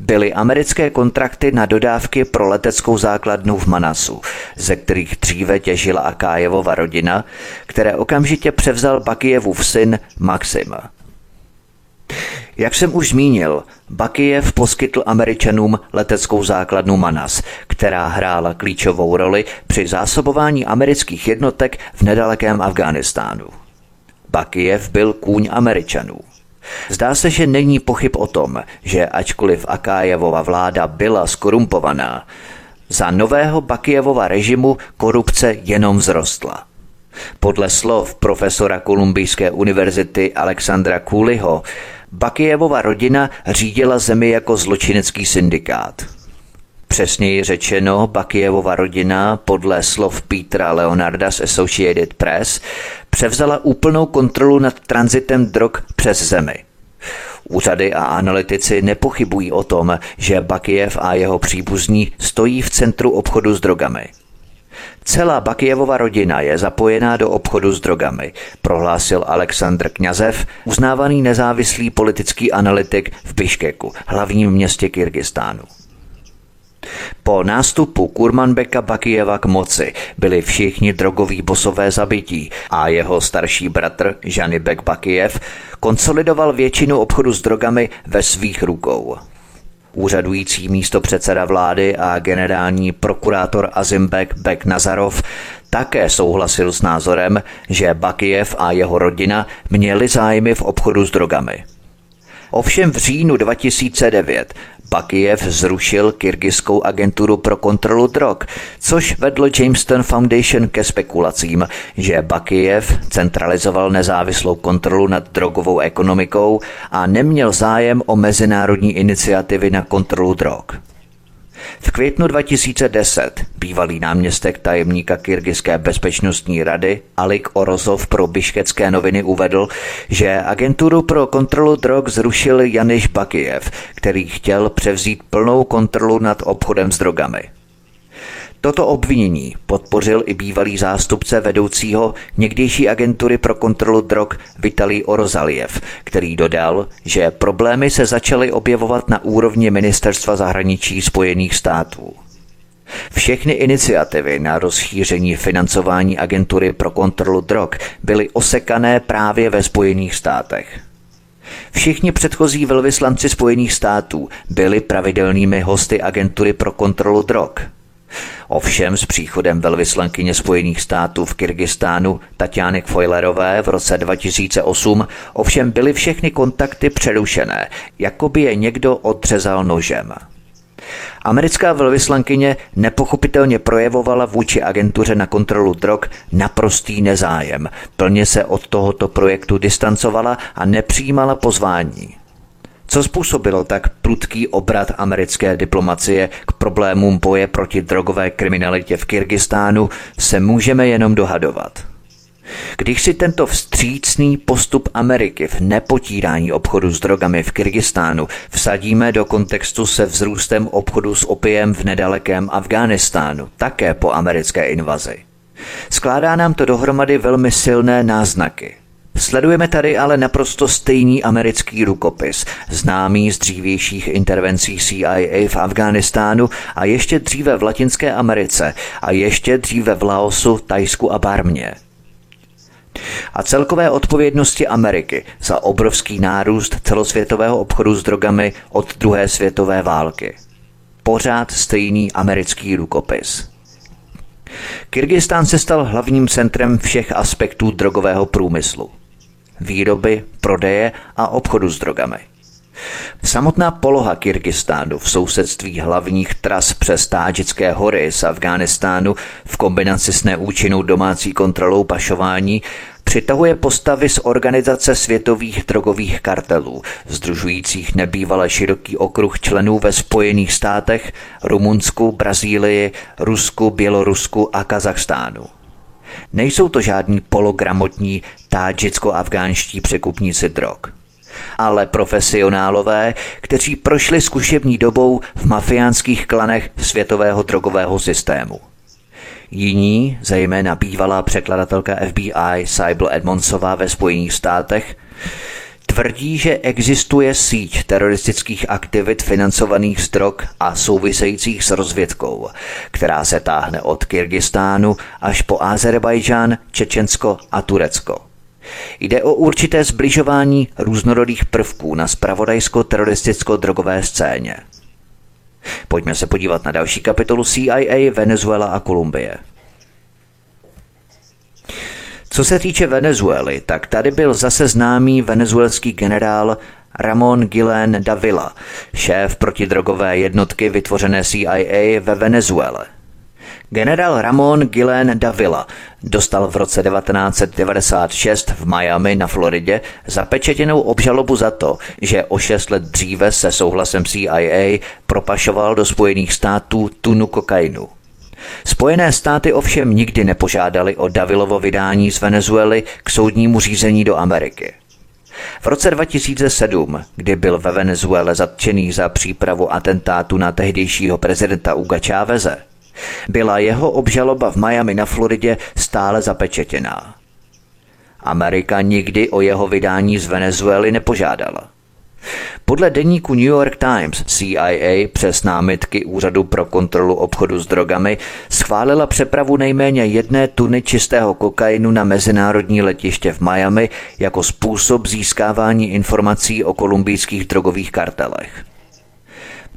byly americké kontrakty na dodávky pro leteckou základnu v Manasu, ze kterých dříve těžila Akájevova rodina, které okamžitě převzal Bakijevův syn Maxim. Jak jsem už zmínil, Bakijev poskytl Američanům leteckou základnu Manas, která hrála klíčovou roli při zásobování amerických jednotek v nedalekém Afghánistánu. Bakijev byl kůň Američanů. Zdá se, že není pochyb o tom, že ačkoliv Akájevova vláda byla skorumpovaná, za nového Bakijevova režimu korupce jenom vzrostla. Podle slov profesora Kolumbijské univerzity Alexandra Kuliho Bakijevova rodina řídila zemi jako zločinecký syndikát. Přesněji řečeno, Bakijevova rodina podle slov Petra Leonarda z Associated Press převzala úplnou kontrolu nad transitem drog přes zemi. Úřady a analytici nepochybují o tom, že Bakijev a jeho příbuzní stojí v centru obchodu s drogami – Celá Bakijevova rodina je zapojená do obchodu s drogami, prohlásil Aleksandr Kňazev, uznávaný nezávislý politický analytik v Biškeku, hlavním městě Kyrgyzstánu. Po nástupu Kurmanbeka Bakijeva k moci byli všichni drogoví bosové zabití a jeho starší bratr Žanibek Bakijev konsolidoval většinu obchodu s drogami ve svých rukou. Úřadující místo předseda vlády a generální prokurátor Azimbek Bek Nazarov také souhlasil s názorem, že Bakijev a jeho rodina měli zájmy v obchodu s drogami. Ovšem v říjnu 2009 Bakijev zrušil kyrgyzskou agenturu pro kontrolu drog, což vedlo Jamestown Foundation ke spekulacím, že Bakijev centralizoval nezávislou kontrolu nad drogovou ekonomikou a neměl zájem o mezinárodní iniciativy na kontrolu drog. V květnu 2010 bývalý náměstek tajemníka Kyrgyzské bezpečnostní rady Alik Orozov pro biškecké noviny uvedl, že agenturu pro kontrolu drog zrušil Janiš Bakijev, který chtěl převzít plnou kontrolu nad obchodem s drogami. Toto obvinění podpořil i bývalý zástupce vedoucího někdejší agentury pro kontrolu drog Vitalij Orozaliev, který dodal, že problémy se začaly objevovat na úrovni ministerstva zahraničí Spojených států. Všechny iniciativy na rozšíření financování agentury pro kontrolu drog byly osekané právě ve Spojených státech. Všichni předchozí velvyslanci Spojených států byli pravidelnými hosty agentury pro kontrolu drog – Ovšem s příchodem velvyslankyně Spojených států v Kyrgyzstánu Tatiany Foilerové v roce 2008 ovšem byly všechny kontakty přerušené, jako by je někdo odřezal nožem. Americká velvyslankyně nepochopitelně projevovala vůči agentuře na kontrolu drog naprostý nezájem. Plně se od tohoto projektu distancovala a nepřijímala pozvání. Co způsobilo tak prudký obrat americké diplomacie k problémům boje proti drogové kriminalitě v Kyrgyzstánu, se můžeme jenom dohadovat. Když si tento vstřícný postup Ameriky v nepotírání obchodu s drogami v Kyrgyzstánu vsadíme do kontextu se vzrůstem obchodu s opiem v nedalekém Afghánistánu, také po americké invazi, skládá nám to dohromady velmi silné náznaky – Sledujeme tady ale naprosto stejný americký rukopis, známý z dřívějších intervencí CIA v Afghánistánu a ještě dříve v Latinské Americe a ještě dříve v Laosu, Tajsku a Barmě. A celkové odpovědnosti Ameriky za obrovský nárůst celosvětového obchodu s drogami od druhé světové války. Pořád stejný americký rukopis. Kyrgyzstán se stal hlavním centrem všech aspektů drogového průmyslu výroby, prodeje a obchodu s drogami. Samotná poloha Kyrgyzstánu v sousedství hlavních tras přes Tádžické hory z Afghánistánu v kombinaci s neúčinnou domácí kontrolou pašování přitahuje postavy z organizace světových drogových kartelů, združujících nebývale široký okruh členů ve Spojených státech, Rumunsku, Brazílii, Rusku, Bělorusku a Kazachstánu. Nejsou to žádní pologramotní tádžicko-afgánští překupníci drog ale profesionálové, kteří prošli zkušební dobou v mafiánských klanech světového drogového systému. Jiní, zejména bývalá překladatelka FBI Sybil Edmondsová ve Spojených státech, tvrdí, že existuje síť teroristických aktivit financovaných z drog a souvisejících s rozvědkou, která se táhne od Kyrgyzstánu až po Azerbajdžán, Čečensko a Turecko. Jde o určité zbližování různorodých prvků na spravodajsko-teroristicko-drogové scéně. Pojďme se podívat na další kapitolu CIA, Venezuela a Kolumbie. Co se týče Venezuely, tak tady byl zase známý venezuelský generál Ramon Guilén Davila, šéf protidrogové jednotky vytvořené CIA ve Venezuele. Generál Ramon Guilén Davila dostal v roce 1996 v Miami na Floridě zapečetěnou obžalobu za to, že o šest let dříve se souhlasem CIA propašoval do Spojených států tunu kokainu. Spojené státy ovšem nikdy nepožádali o Davilovo vydání z Venezuely k soudnímu řízení do Ameriky. V roce 2007, kdy byl ve Venezuele zatčený za přípravu atentátu na tehdejšího prezidenta Uga Cháveze, byla jeho obžaloba v Miami na Floridě stále zapečetěná. Amerika nikdy o jeho vydání z Venezuely nepožádala. Podle deníku New York Times CIA přes námitky Úřadu pro kontrolu obchodu s drogami schválila přepravu nejméně jedné tuny čistého kokainu na mezinárodní letiště v Miami jako způsob získávání informací o kolumbijských drogových kartelech.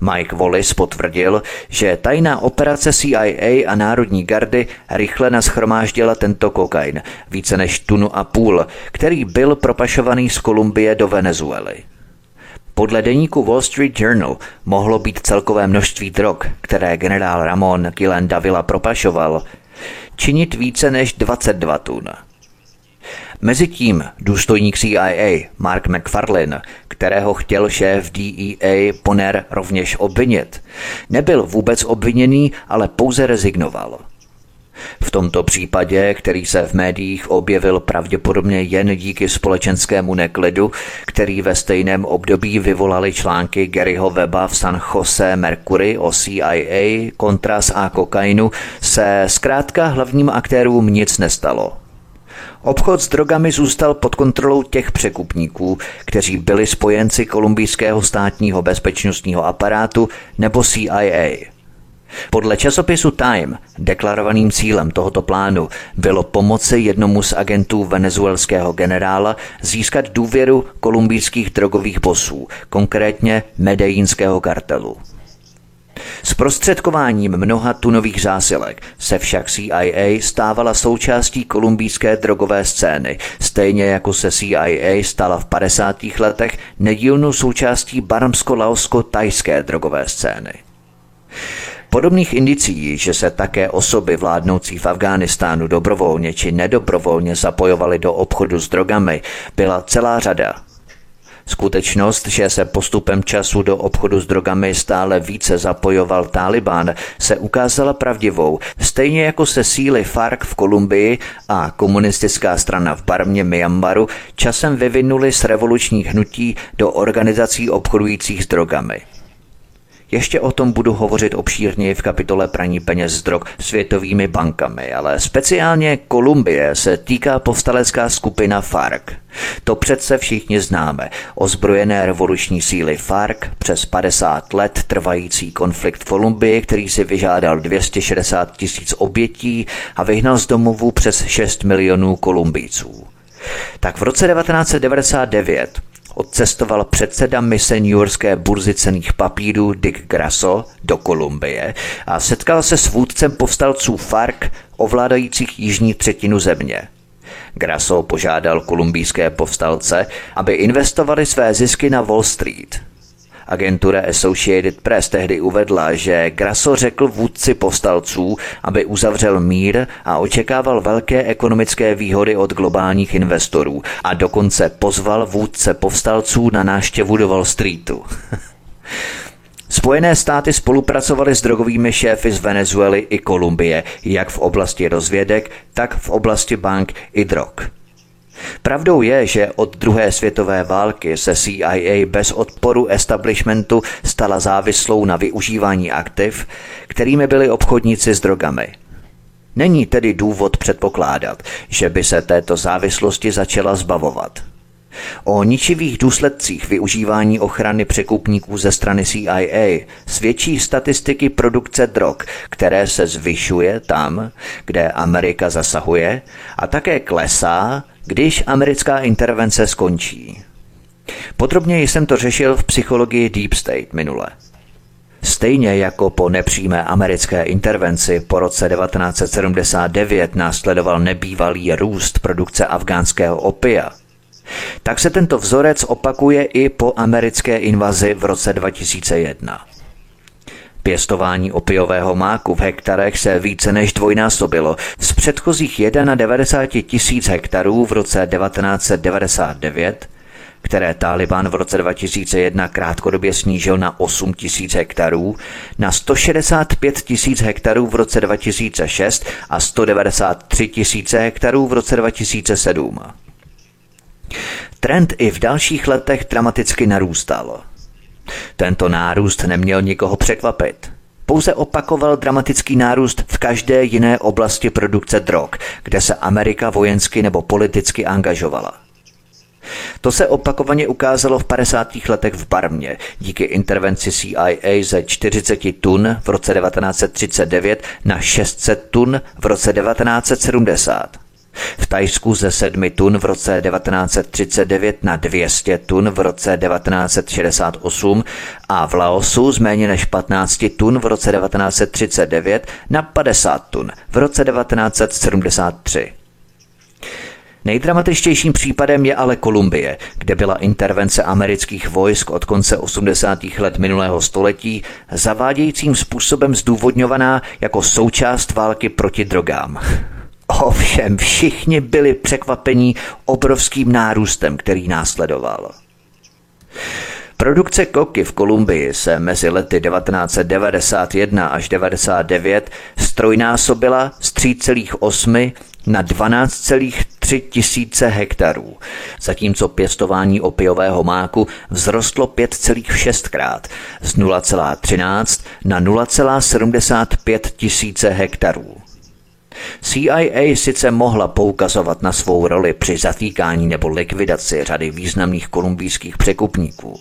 Mike Wallis potvrdil, že tajná operace CIA a Národní gardy rychle naschromáždila tento kokain, více než tunu a půl, který byl propašovaný z Kolumbie do Venezuely. Podle deníku Wall Street Journal mohlo být celkové množství drog, které generál Ramon Gillen Davila propašoval, činit více než 22 tun. Mezitím důstojník CIA Mark McFarlane, kterého chtěl šéf DEA Poner rovněž obvinit, nebyl vůbec obviněný, ale pouze rezignoval. V tomto případě, který se v médiích objevil pravděpodobně jen díky společenskému neklidu, který ve stejném období vyvolali články Garyho Weba v San Jose Mercury o CIA, kontras a kokainu, se zkrátka hlavním aktérům nic nestalo. Obchod s drogami zůstal pod kontrolou těch překupníků, kteří byli spojenci kolumbijského státního bezpečnostního aparátu nebo CIA. Podle časopisu Time deklarovaným cílem tohoto plánu bylo pomoci jednomu z agentů venezuelského generála získat důvěru kolumbijských drogových bosů, konkrétně medejínského kartelu. S prostředkováním mnoha tunových zásilek se však CIA stávala součástí kolumbijské drogové scény, stejně jako se CIA stala v 50. letech nedílnou součástí barmsko-laosko-tajské drogové scény. Podobných indicí, že se také osoby vládnoucí v Afghánistánu dobrovolně či nedobrovolně zapojovaly do obchodu s drogami, byla celá řada. Skutečnost, že se postupem času do obchodu s drogami stále více zapojoval Taliban, se ukázala pravdivou, stejně jako se síly FARC v Kolumbii a komunistická strana v Barmě Myanmaru časem vyvinuli z revolučních hnutí do organizací obchodujících s drogami. Ještě o tom budu hovořit obšírněji v kapitole praní peněz z drog světovými bankami, ale speciálně Kolumbie se týká povstalecká skupina FARC. To přece všichni známe. Ozbrojené revoluční síly FARC přes 50 let trvající konflikt v Kolumbii, který si vyžádal 260 tisíc obětí a vyhnal z domovů přes 6 milionů Kolumbijců. Tak v roce 1999 odcestoval předseda mise New Yorkské burzy cených papírů Dick Grasso do Kolumbie a setkal se s vůdcem povstalců FARC ovládajících jižní třetinu země. Grasso požádal kolumbijské povstalce, aby investovali své zisky na Wall Street – Agentura Associated Press tehdy uvedla, že Grasso řekl vůdci povstalců, aby uzavřel mír a očekával velké ekonomické výhody od globálních investorů a dokonce pozval vůdce povstalců na náštěvu do Wall Streetu. Spojené státy spolupracovaly s drogovými šéfy z Venezuely i Kolumbie, jak v oblasti rozvědek, tak v oblasti bank i drog. Pravdou je, že od druhé světové války se CIA bez odporu establishmentu stala závislou na využívání aktiv, kterými byli obchodníci s drogami. Není tedy důvod předpokládat, že by se této závislosti začala zbavovat. O ničivých důsledcích využívání ochrany překupníků ze strany CIA svědčí statistiky produkce drog, které se zvyšuje tam, kde Amerika zasahuje a také klesá když americká intervence skončí. Podrobněji jsem to řešil v psychologii Deep State minule. Stejně jako po nepřímé americké intervenci po roce 1979 následoval nebývalý růst produkce afgánského opia, tak se tento vzorec opakuje i po americké invazi v roce 2001. Pěstování opiového máku v hektarech se více než dvojnásobilo z předchozích 91 tisíc hektarů v roce 1999 které Taliban v roce 2001 krátkodobě snížil na 8 tisíc hektarů, na 165 tisíc hektarů v roce 2006 a 193 tisíce hektarů v roce 2007. Trend i v dalších letech dramaticky narůstal. Tento nárůst neměl nikoho překvapit. Pouze opakoval dramatický nárůst v každé jiné oblasti produkce drog, kde se Amerika vojensky nebo politicky angažovala. To se opakovaně ukázalo v 50. letech v Barmě díky intervenci CIA ze 40 tun v roce 1939 na 600 tun v roce 1970. v Tajsku ze 7 tun v roce 1939 na 200 tun v roce 1968 a v Laosu z méně než 15 tun v roce 1939 na 50 tun v roce 1973. Nejdramatičtějším případem je ale Kolumbie, kde byla intervence amerických vojsk od konce 80. let minulého století zavádějícím způsobem zdůvodňovaná jako součást války proti drogám. Ovšem všichni byli překvapení obrovským nárůstem, který následoval. Produkce koky v Kolumbii se mezi lety 1991 až 1999 strojnásobila z 3,8 na 12,3 tisíce hektarů, zatímco pěstování opiového máku vzrostlo 5,6 krát z 0,13 na 0,75 tisíce hektarů. CIA sice mohla poukazovat na svou roli při zatýkání nebo likvidaci řady významných kolumbijských překupníků.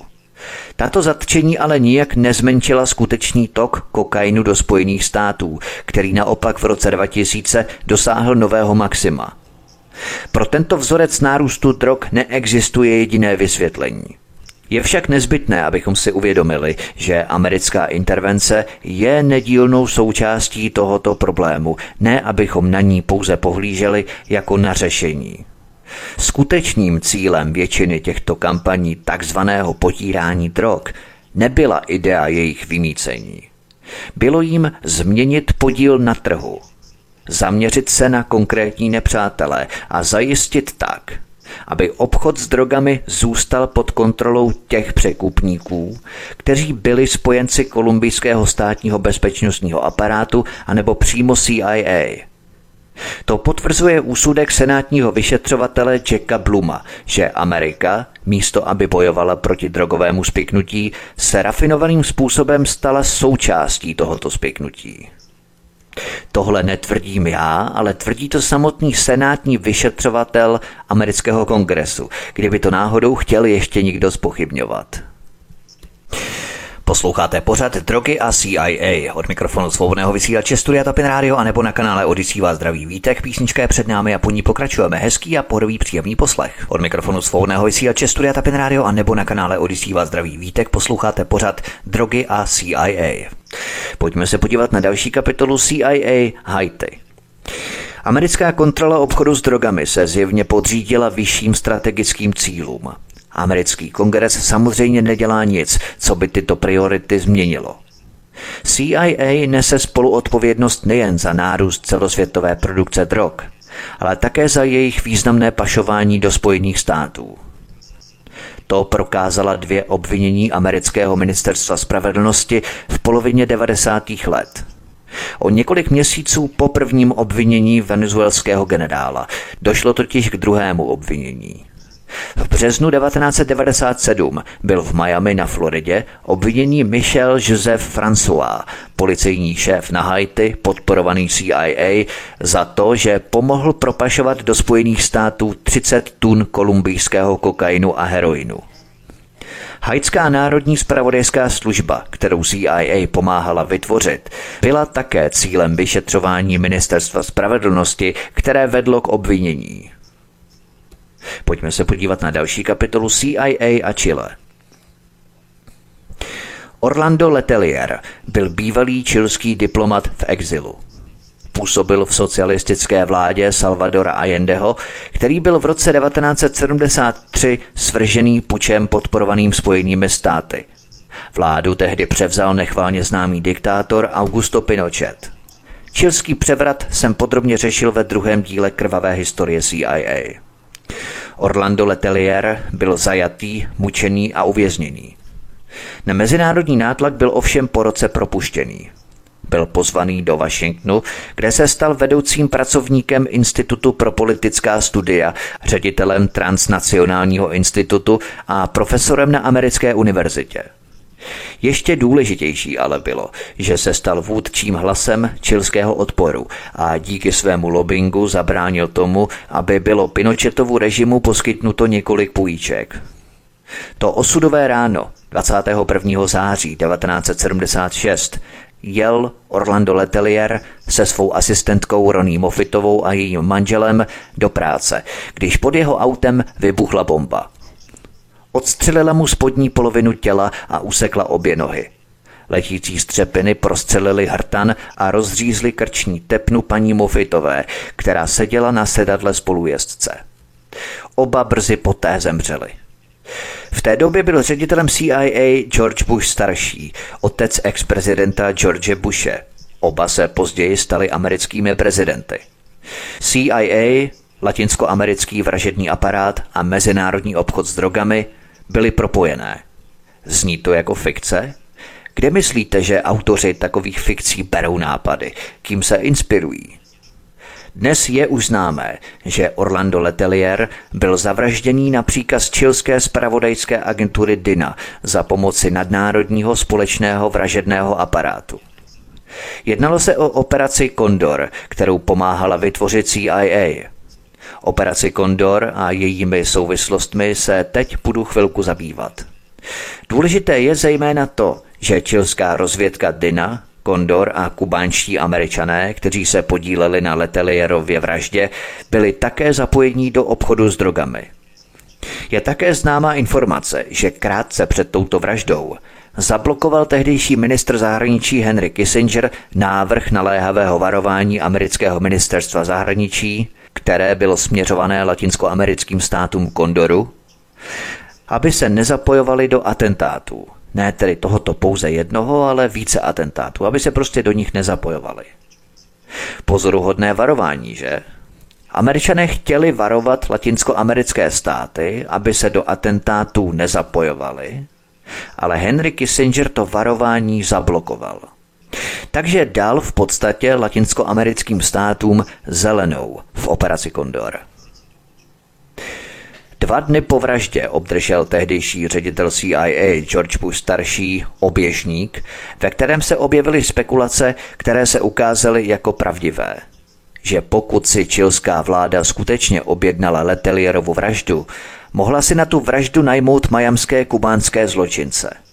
Tato zatčení ale nijak nezmenšila skutečný tok kokainu do Spojených států, který naopak v roce 2000 dosáhl nového maxima. Pro tento vzorec nárůstu drog neexistuje jediné vysvětlení. Je však nezbytné, abychom si uvědomili, že americká intervence je nedílnou součástí tohoto problému, ne abychom na ní pouze pohlíželi jako na řešení. Skutečným cílem většiny těchto kampaní takzvaného potírání drog nebyla idea jejich vymícení. Bylo jim změnit podíl na trhu, zaměřit se na konkrétní nepřátelé a zajistit tak, aby obchod s drogami zůstal pod kontrolou těch překupníků, kteří byli spojenci kolumbijského státního bezpečnostního aparátu anebo přímo CIA. To potvrzuje úsudek senátního vyšetřovatele Jacka Bluma, že Amerika, místo aby bojovala proti drogovému spiknutí, se rafinovaným způsobem stala součástí tohoto spiknutí. Tohle netvrdím já, ale tvrdí to samotný senátní vyšetřovatel amerického kongresu, kdyby to náhodou chtěl ještě někdo spochybňovat. Posloucháte pořad Drogy a CIA. Od mikrofonu svobodného vysílače Studia Tapin Radio a nebo na kanále Odisí vás zdraví vítek. Písnička je před námi a po ní pokračujeme. Hezký a pohodový příjemný poslech. Od mikrofonu svobodného vysílače Studia Tapin Radio a nebo na kanále Odisí vás zdraví vítek. Posloucháte pořad Drogy a CIA. Pojďme se podívat na další kapitolu CIA Haiti. Americká kontrola obchodu s drogami se zjevně podřídila vyšším strategickým cílům. Americký kongres samozřejmě nedělá nic, co by tyto priority změnilo. CIA nese spoluodpovědnost nejen za nárůst celosvětové produkce drog, ale také za jejich významné pašování do Spojených států. To prokázala dvě obvinění amerického ministerstva spravedlnosti v polovině 90. let. O několik měsíců po prvním obvinění venezuelského generála došlo totiž k druhému obvinění. V březnu 1997 byl v Miami na Floridě obviněný Michel Joseph François, policejní šéf na Haiti, podporovaný CIA, za to, že pomohl propašovat do Spojených států 30 tun kolumbijského kokainu a heroinu. Haitská národní spravodajská služba, kterou CIA pomáhala vytvořit, byla také cílem vyšetřování ministerstva spravedlnosti, které vedlo k obvinění. Pojďme se podívat na další kapitolu CIA a Chile. Orlando Letelier byl bývalý čilský diplomat v exilu. Působil v socialistické vládě Salvadora Allendeho, který byl v roce 1973 svržený pučem podporovaným spojenými státy. Vládu tehdy převzal nechválně známý diktátor Augusto Pinochet. Čilský převrat jsem podrobně řešil ve druhém díle krvavé historie CIA. Orlando Letelier byl zajatý, mučený a uvězněný. Na mezinárodní nátlak byl ovšem po roce propuštěný. Byl pozvaný do Washingtonu, kde se stal vedoucím pracovníkem Institutu pro politická studia, ředitelem Transnacionálního institutu a profesorem na Americké univerzitě. Ještě důležitější ale bylo, že se stal vůdčím hlasem čilského odporu a díky svému lobbingu zabránil tomu, aby bylo Pinochetovu režimu poskytnuto několik půjček. To osudové ráno 21. září 1976 jel Orlando Letelier se svou asistentkou Roní Moffitovou a jejím manželem do práce, když pod jeho autem vybuchla bomba. Odstřelila mu spodní polovinu těla a usekla obě nohy. Letící střepiny prostřelili hrtan a rozřízli krční tepnu paní Mofitové, která seděla na sedadle spolujezdce. Oba brzy poté zemřeli. V té době byl ředitelem CIA George Bush starší, otec ex-prezidenta George Bushe. Oba se později stali americkými prezidenty. CIA, latinskoamerický vražední aparát a mezinárodní obchod s drogami byly propojené. Zní to jako fikce? Kde myslíte, že autoři takových fikcí berou nápady? Kým se inspirují? Dnes je už známé, že Orlando Letelier byl zavražděný na příkaz čilské spravodajské agentury DINA za pomoci nadnárodního společného vražedného aparátu. Jednalo se o operaci Condor, kterou pomáhala vytvořit CIA. Operaci Condor a jejími souvislostmi se teď budu chvilku zabývat. Důležité je zejména to, že čilská rozvědka Dina, Kondor a kubánští američané, kteří se podíleli na Letelierově vraždě, byli také zapojení do obchodu s drogami. Je také známá informace, že krátce před touto vraždou zablokoval tehdejší ministr zahraničí Henry Kissinger návrh naléhavého varování amerického ministerstva zahraničí, které bylo směřované latinskoamerickým státům Kondoru, aby se nezapojovali do atentátů. Ne tedy tohoto pouze jednoho, ale více atentátů, aby se prostě do nich nezapojovali. Pozoruhodné varování, že? Američané chtěli varovat latinskoamerické státy, aby se do atentátů nezapojovali, ale Henry Kissinger to varování zablokoval. Takže dal v podstatě latinskoamerickým státům zelenou v operaci Condor. Dva dny po vraždě obdržel tehdejší ředitel CIA George Bush starší oběžník, ve kterém se objevily spekulace, které se ukázaly jako pravdivé. Že pokud si čilská vláda skutečně objednala Letelierovu vraždu, mohla si na tu vraždu najmout majamské kubánské zločince –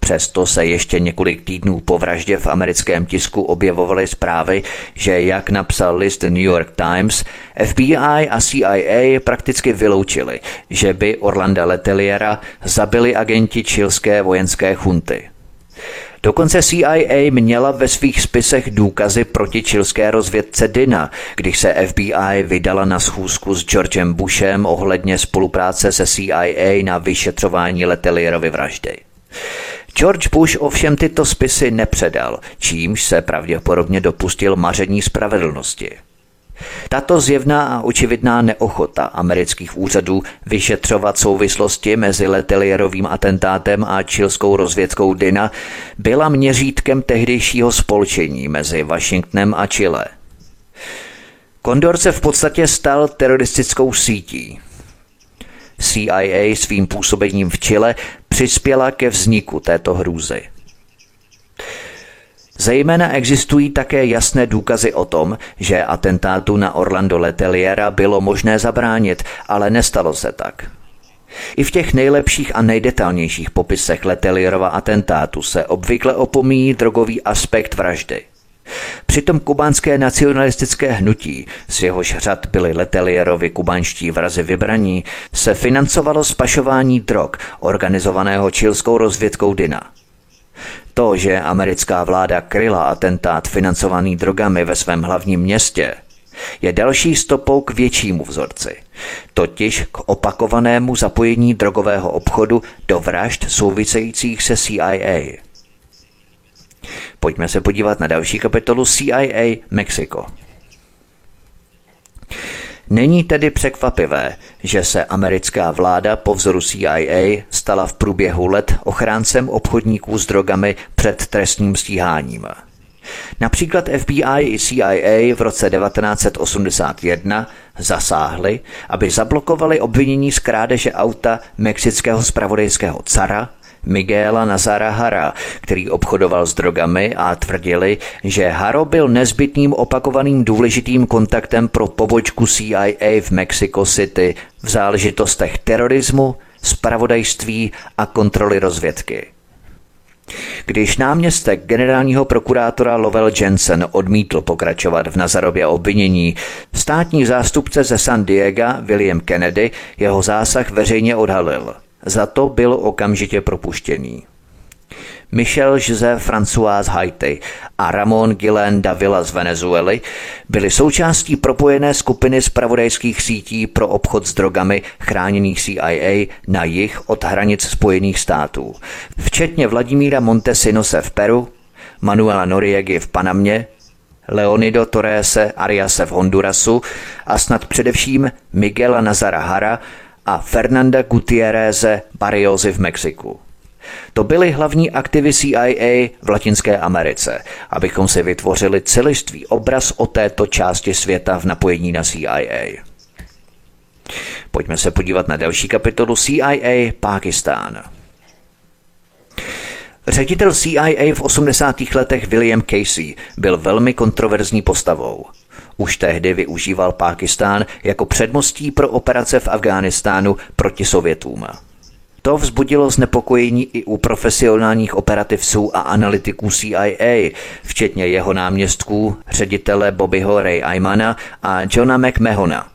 Přesto se ještě několik týdnů po vraždě v americkém tisku objevovaly zprávy, že jak napsal list New York Times, FBI a CIA prakticky vyloučili, že by Orlanda Leteliera zabili agenti čilské vojenské chunty. Dokonce CIA měla ve svých spisech důkazy proti čilské rozvědce Dina, když se FBI vydala na schůzku s Georgem Bushem ohledně spolupráce se CIA na vyšetřování Letelierovy vraždy. George Bush ovšem tyto spisy nepředal, čímž se pravděpodobně dopustil maření spravedlnosti. Tato zjevná a očividná neochota amerických úřadů vyšetřovat souvislosti mezi Letelierovým atentátem a čilskou rozvědkou Dina byla měřítkem tehdejšího spolčení mezi Washingtonem a Chile. Kondor se v podstatě stal teroristickou sítí, CIA svým působením v Chile přispěla ke vzniku této hrůzy. Zejména existují také jasné důkazy o tom, že atentátu na Orlando Leteliera bylo možné zabránit, ale nestalo se tak. I v těch nejlepších a nejdetalnějších popisech Letelierova atentátu se obvykle opomíjí drogový aspekt vraždy. Přitom kubánské nacionalistické hnutí, z jehož řad byly Letelierovi kubánští vrazy vybraní, se financovalo spašování drog organizovaného čilskou rozvědkou Dina. To, že americká vláda kryla atentát financovaný drogami ve svém hlavním městě, je další stopou k většímu vzorci, totiž k opakovanému zapojení drogového obchodu do vražd souvisejících se CIA. Pojďme se podívat na další kapitolu CIA Mexiko. Není tedy překvapivé, že se americká vláda po vzoru CIA stala v průběhu let ochráncem obchodníků s drogami před trestním stíháním. Například FBI i CIA v roce 1981 zasáhly, aby zablokovali obvinění z krádeže auta mexického spravodajského cara Miguela Nazara Hara, který obchodoval s drogami a tvrdili, že Haro byl nezbytným opakovaným důležitým kontaktem pro pobočku CIA v Mexico City v záležitostech terorismu, spravodajství a kontroly rozvědky. Když náměstek generálního prokurátora Lovell Jensen odmítl pokračovat v Nazarově obvinění, státní zástupce ze San Diego William Kennedy jeho zásah veřejně odhalil. Za to byl okamžitě propuštěný. Michel José François Haiti a Ramon Guillain Davila z Venezuely byli součástí propojené skupiny spravodajských sítí pro obchod s drogami chráněných CIA na jih od hranic Spojených států, včetně Vladimíra Montesinose v Peru, Manuela Noriegy v Panamě, Leonido Torrese Ariase v Hondurasu a snad především Miguela Nazara Hara a Fernanda Gutierreze Barriozy v Mexiku. To byli hlavní aktivy CIA v Latinské Americe, abychom si vytvořili celistvý obraz o této části světa v napojení na CIA. Pojďme se podívat na další kapitolu CIA Pákistán. Ředitel CIA v 80. letech William Casey byl velmi kontroverzní postavou. Už tehdy využíval Pákistán jako předmostí pro operace v Afghánistánu proti Sovětům. To vzbudilo znepokojení i u profesionálních operativců a analytiků CIA, včetně jeho náměstků, ředitele Bobbyho Ray Aymana a Johna McMahona.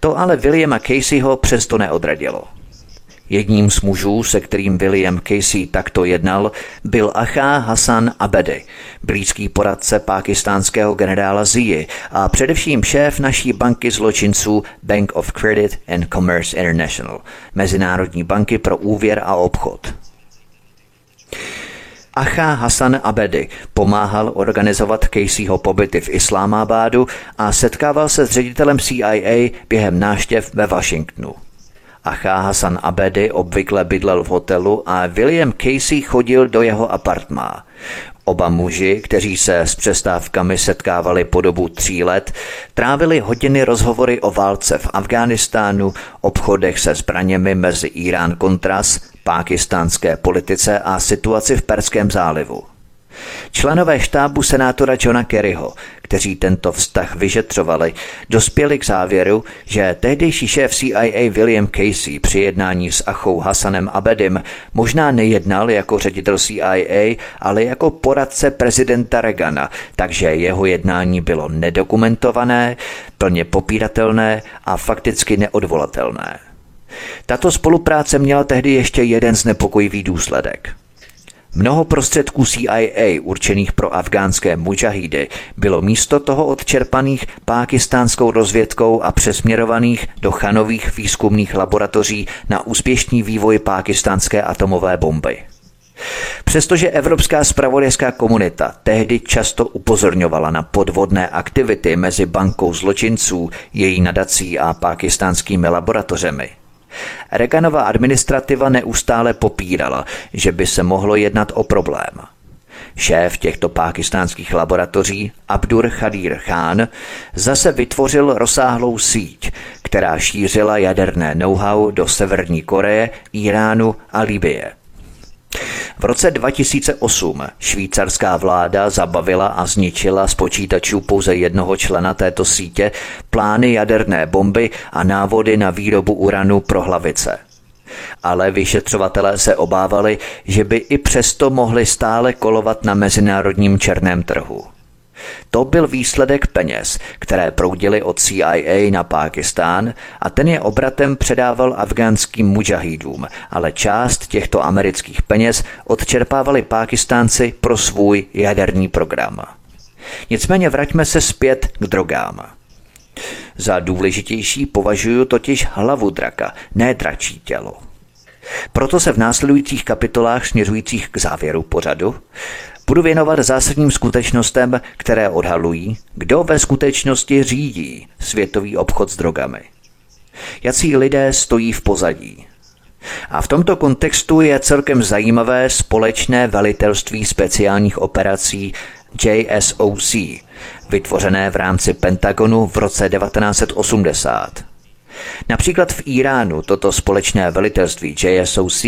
To ale Williama Caseyho přesto neodradilo. Jedním z mužů, se kterým William Casey takto jednal, byl Acha Hassan Abedi, blízký poradce pákistánského generála Zii a především šéf naší banky zločinců Bank of Credit and Commerce International, Mezinárodní banky pro úvěr a obchod. Acha Hassan Abedi pomáhal organizovat Caseyho pobyty v Islámábádu a setkával se s ředitelem CIA během náštěv ve Washingtonu. Acha Hassan Abedy obvykle bydlel v hotelu a William Casey chodil do jeho apartmá. Oba muži, kteří se s přestávkami setkávali po dobu tří let, trávili hodiny rozhovory o válce v Afghánistánu, obchodech se zbraněmi mezi Irán Contras, pákistánské politice a situaci v Perském zálivu. Členové štábu senátora Johna Kerryho, kteří tento vztah vyšetřovali, dospěli k závěru, že tehdejší šéf CIA William Casey při jednání s Achou Hassanem Abedim možná nejednal jako ředitel CIA, ale jako poradce prezidenta Reagana, takže jeho jednání bylo nedokumentované, plně popíratelné a fakticky neodvolatelné. Tato spolupráce měla tehdy ještě jeden znepokojivý důsledek – Mnoho prostředků CIA určených pro afgánské mujahídy bylo místo toho odčerpaných pákistánskou rozvědkou a přesměrovaných do chanových výzkumných laboratoří na úspěšný vývoj pákistánské atomové bomby. Přestože evropská spravodajská komunita tehdy často upozorňovala na podvodné aktivity mezi bankou zločinců, její nadací a pákistánskými laboratořemi, Reaganova administrativa neustále popírala, že by se mohlo jednat o problém. Šéf těchto pákistánských laboratoří, Abdur Khadir Khan, zase vytvořil rozsáhlou síť, která šířila jaderné know-how do Severní Koreje, Iránu a Libie. V roce 2008 švýcarská vláda zabavila a zničila z počítačů pouze jednoho člena této sítě plány jaderné bomby a návody na výrobu uranu pro hlavice. Ale vyšetřovatelé se obávali, že by i přesto mohli stále kolovat na mezinárodním černém trhu. To byl výsledek peněz, které proudily od CIA na Pákistán a ten je obratem předával afgánským mujahidům, ale část těchto amerických peněz odčerpávali Pákistánci pro svůj jaderný program. Nicméně vraťme se zpět k drogám. Za důležitější považuji totiž hlavu draka, ne dračí tělo. Proto se v následujících kapitolách směřujících k závěru pořadu budu věnovat zásadním skutečnostem, které odhalují, kdo ve skutečnosti řídí světový obchod s drogami. Jací lidé stojí v pozadí. A v tomto kontextu je celkem zajímavé společné velitelství speciálních operací JSOC, vytvořené v rámci Pentagonu v roce 1980. Například v Iránu toto společné velitelství JSOC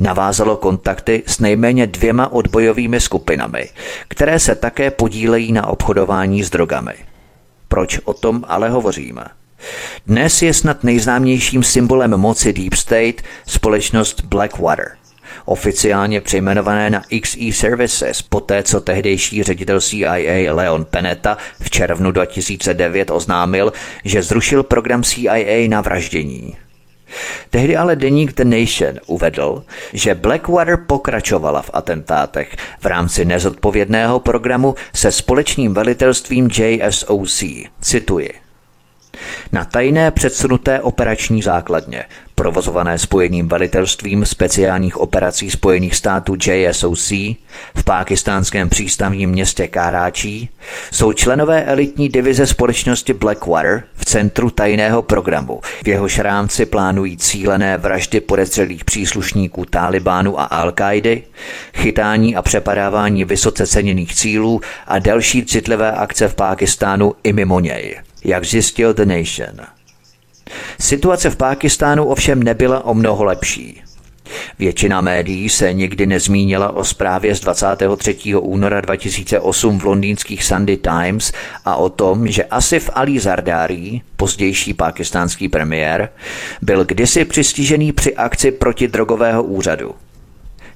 navázalo kontakty s nejméně dvěma odbojovými skupinami, které se také podílejí na obchodování s drogami. Proč o tom ale hovoříme? Dnes je snad nejznámějším symbolem moci Deep State společnost Blackwater, oficiálně přejmenované na XE Services, poté co tehdejší ředitel CIA Leon Peneta v červnu 2009 oznámil, že zrušil program CIA na vraždění. Tehdy ale deník The Nation uvedl, že Blackwater pokračovala v atentátech v rámci nezodpovědného programu se společným velitelstvím JSOC. Cituji. Na tajné předsunuté operační základně, provozované spojeným velitelstvím speciálních operací Spojených států JSOC v pákistánském přístavním městě Karachi, jsou členové elitní divize společnosti Blackwater v centru tajného programu. V jeho rámci plánují cílené vraždy podezřelých příslušníků Talibánu a al kaidy chytání a přepadávání vysoce ceněných cílů a další citlivé akce v Pákistánu i mimo něj jak zjistil The Nation. Situace v Pákistánu ovšem nebyla o mnoho lepší. Většina médií se nikdy nezmínila o zprávě z 23. února 2008 v londýnských Sunday Times a o tom, že Asif Ali Zardari, pozdější pákistánský premiér, byl kdysi přistižený při akci protidrogového úřadu.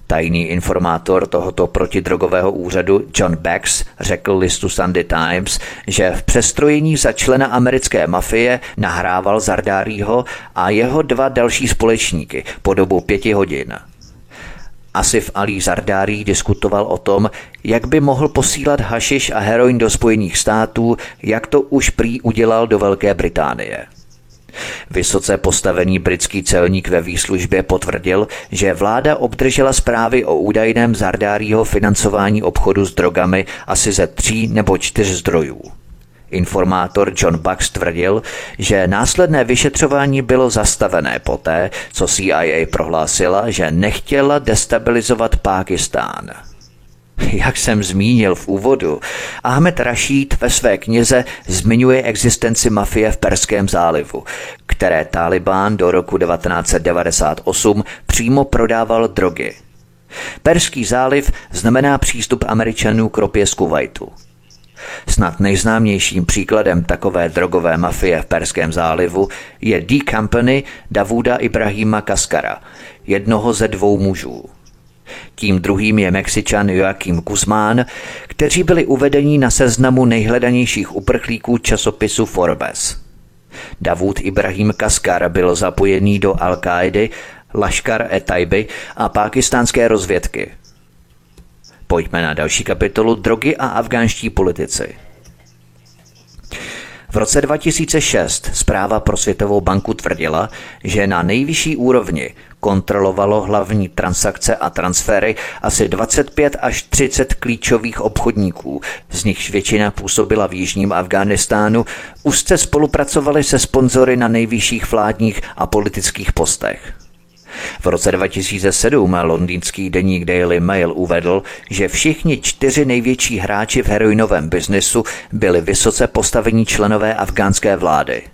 Tajný informátor tohoto protidrogového úřadu John Bax řekl listu Sunday Times, že v přestrojení za člena americké mafie nahrával Zardárího a jeho dva další společníky po dobu pěti hodin. Asif Ali Zardárí diskutoval o tom, jak by mohl posílat hašiš a heroin do Spojených států, jak to už prý udělal do Velké Británie. Vysoce postavený britský celník ve výslužbě potvrdil, že vláda obdržela zprávy o údajném Zardárího financování obchodu s drogami asi ze tří nebo čtyř zdrojů. Informátor John Bucks tvrdil, že následné vyšetřování bylo zastavené poté, co CIA prohlásila, že nechtěla destabilizovat Pákistán. Jak jsem zmínil v úvodu, Ahmed Rashid ve své knize zmiňuje existenci mafie v Perském zálivu, které Taliban do roku 1998 přímo prodával drogy. Perský záliv znamená přístup Američanů k ropě z Kuwaitu. Snad nejznámějším příkladem takové drogové mafie v Perském zálivu je D Company Davuda Ibrahima Kaskara, jednoho ze dvou mužů. Tím druhým je Mexičan Joaquim Guzmán, kteří byli uvedeni na seznamu nejhledanějších uprchlíků časopisu Forbes. Davud Ibrahim Kaskar byl zapojený do al kaidy Lashkar e Taiby a pákistánské rozvědky. Pojďme na další kapitolu Drogy a afgánští politici. V roce 2006 zpráva pro Světovou banku tvrdila, že na nejvyšší úrovni kontrolovalo hlavní transakce a transfery asi 25 až 30 klíčových obchodníků, z nichž většina působila v Jižním Afghánistánu, úzce spolupracovali se sponzory na nejvyšších vládních a politických postech. V roce 2007 londýnský deník Daily Mail uvedl, že všichni čtyři největší hráči v heroinovém biznesu byli vysoce postavení členové afgánské vlády.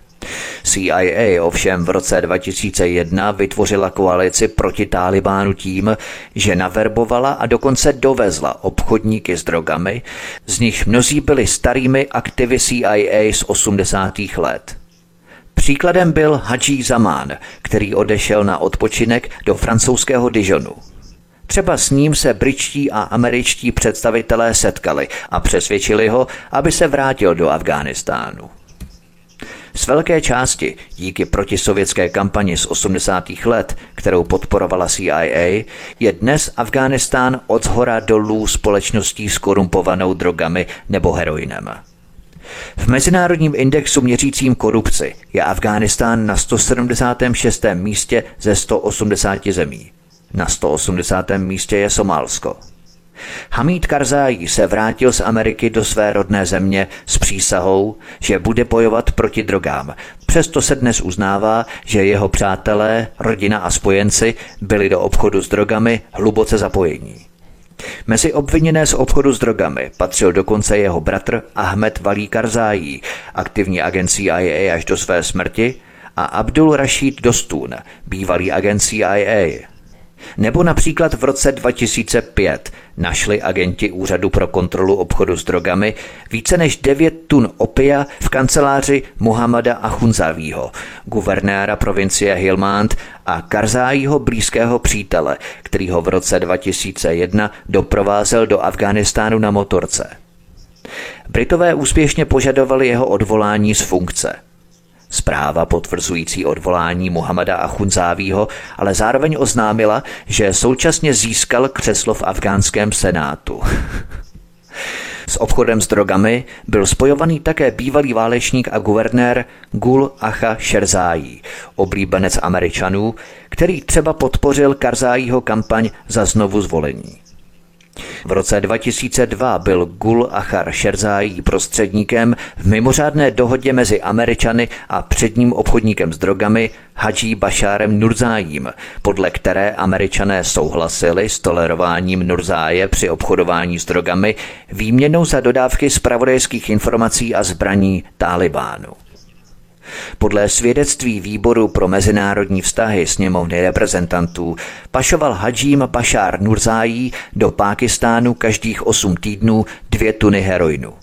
CIA ovšem v roce 2001 vytvořila koalici proti Talibánu tím, že naverbovala a dokonce dovezla obchodníky s drogami, z nich mnozí byli starými aktivy CIA z 80. let. Příkladem byl Haji Zaman, který odešel na odpočinek do francouzského Dijonu. Třeba s ním se britští a američtí představitelé setkali a přesvědčili ho, aby se vrátil do Afghánistánu. Z velké části díky protisovětské kampani z 80. let, kterou podporovala CIA, je dnes Afghánistán od zhora dolů společností s korumpovanou drogami nebo heroinem. V mezinárodním indexu měřícím korupci je Afghánistán na 176. místě ze 180 zemí. Na 180. místě je Somálsko. Hamid Karzai se vrátil z Ameriky do své rodné země s přísahou, že bude bojovat proti drogám. Přesto se dnes uznává, že jeho přátelé, rodina a spojenci byli do obchodu s drogami hluboce zapojení. Mezi obviněné z obchodu s drogami patřil dokonce jeho bratr Ahmed Valí Karzai, aktivní agent CIA až do své smrti, a Abdul Rashid Dostun, bývalý agent CIA. Nebo například v roce 2005 našli agenti Úřadu pro kontrolu obchodu s drogami více než 9 tun opia v kanceláři Muhammada Achunzavího, guvernéra provincie Hilmand a Karzájího blízkého přítele, který ho v roce 2001 doprovázel do Afghánistánu na motorce. Britové úspěšně požadovali jeho odvolání z funkce – Zpráva potvrzující odvolání Muhammada Achunzávího ale zároveň oznámila, že současně získal křeslo v afgánském senátu. S obchodem s drogami byl spojovaný také bývalý válečník a guvernér Gul Acha Šerzájí, oblíbenec Američanů, který třeba podpořil Karzájího kampaň za znovu zvolení. V roce 2002 byl Gul Achar Šerzájí prostředníkem v mimořádné dohodě mezi Američany a předním obchodníkem s drogami Hadží Bašárem Nurzájím, podle které Američané souhlasili s tolerováním Nurzáje při obchodování s drogami výměnou za dodávky zpravodajských informací a zbraní Talibánu. Podle svědectví výboru pro mezinárodní vztahy sněmovny reprezentantů pašoval Hadžím Bashar Nurzájí do Pákistánu každých 8 týdnů dvě tuny heroinu.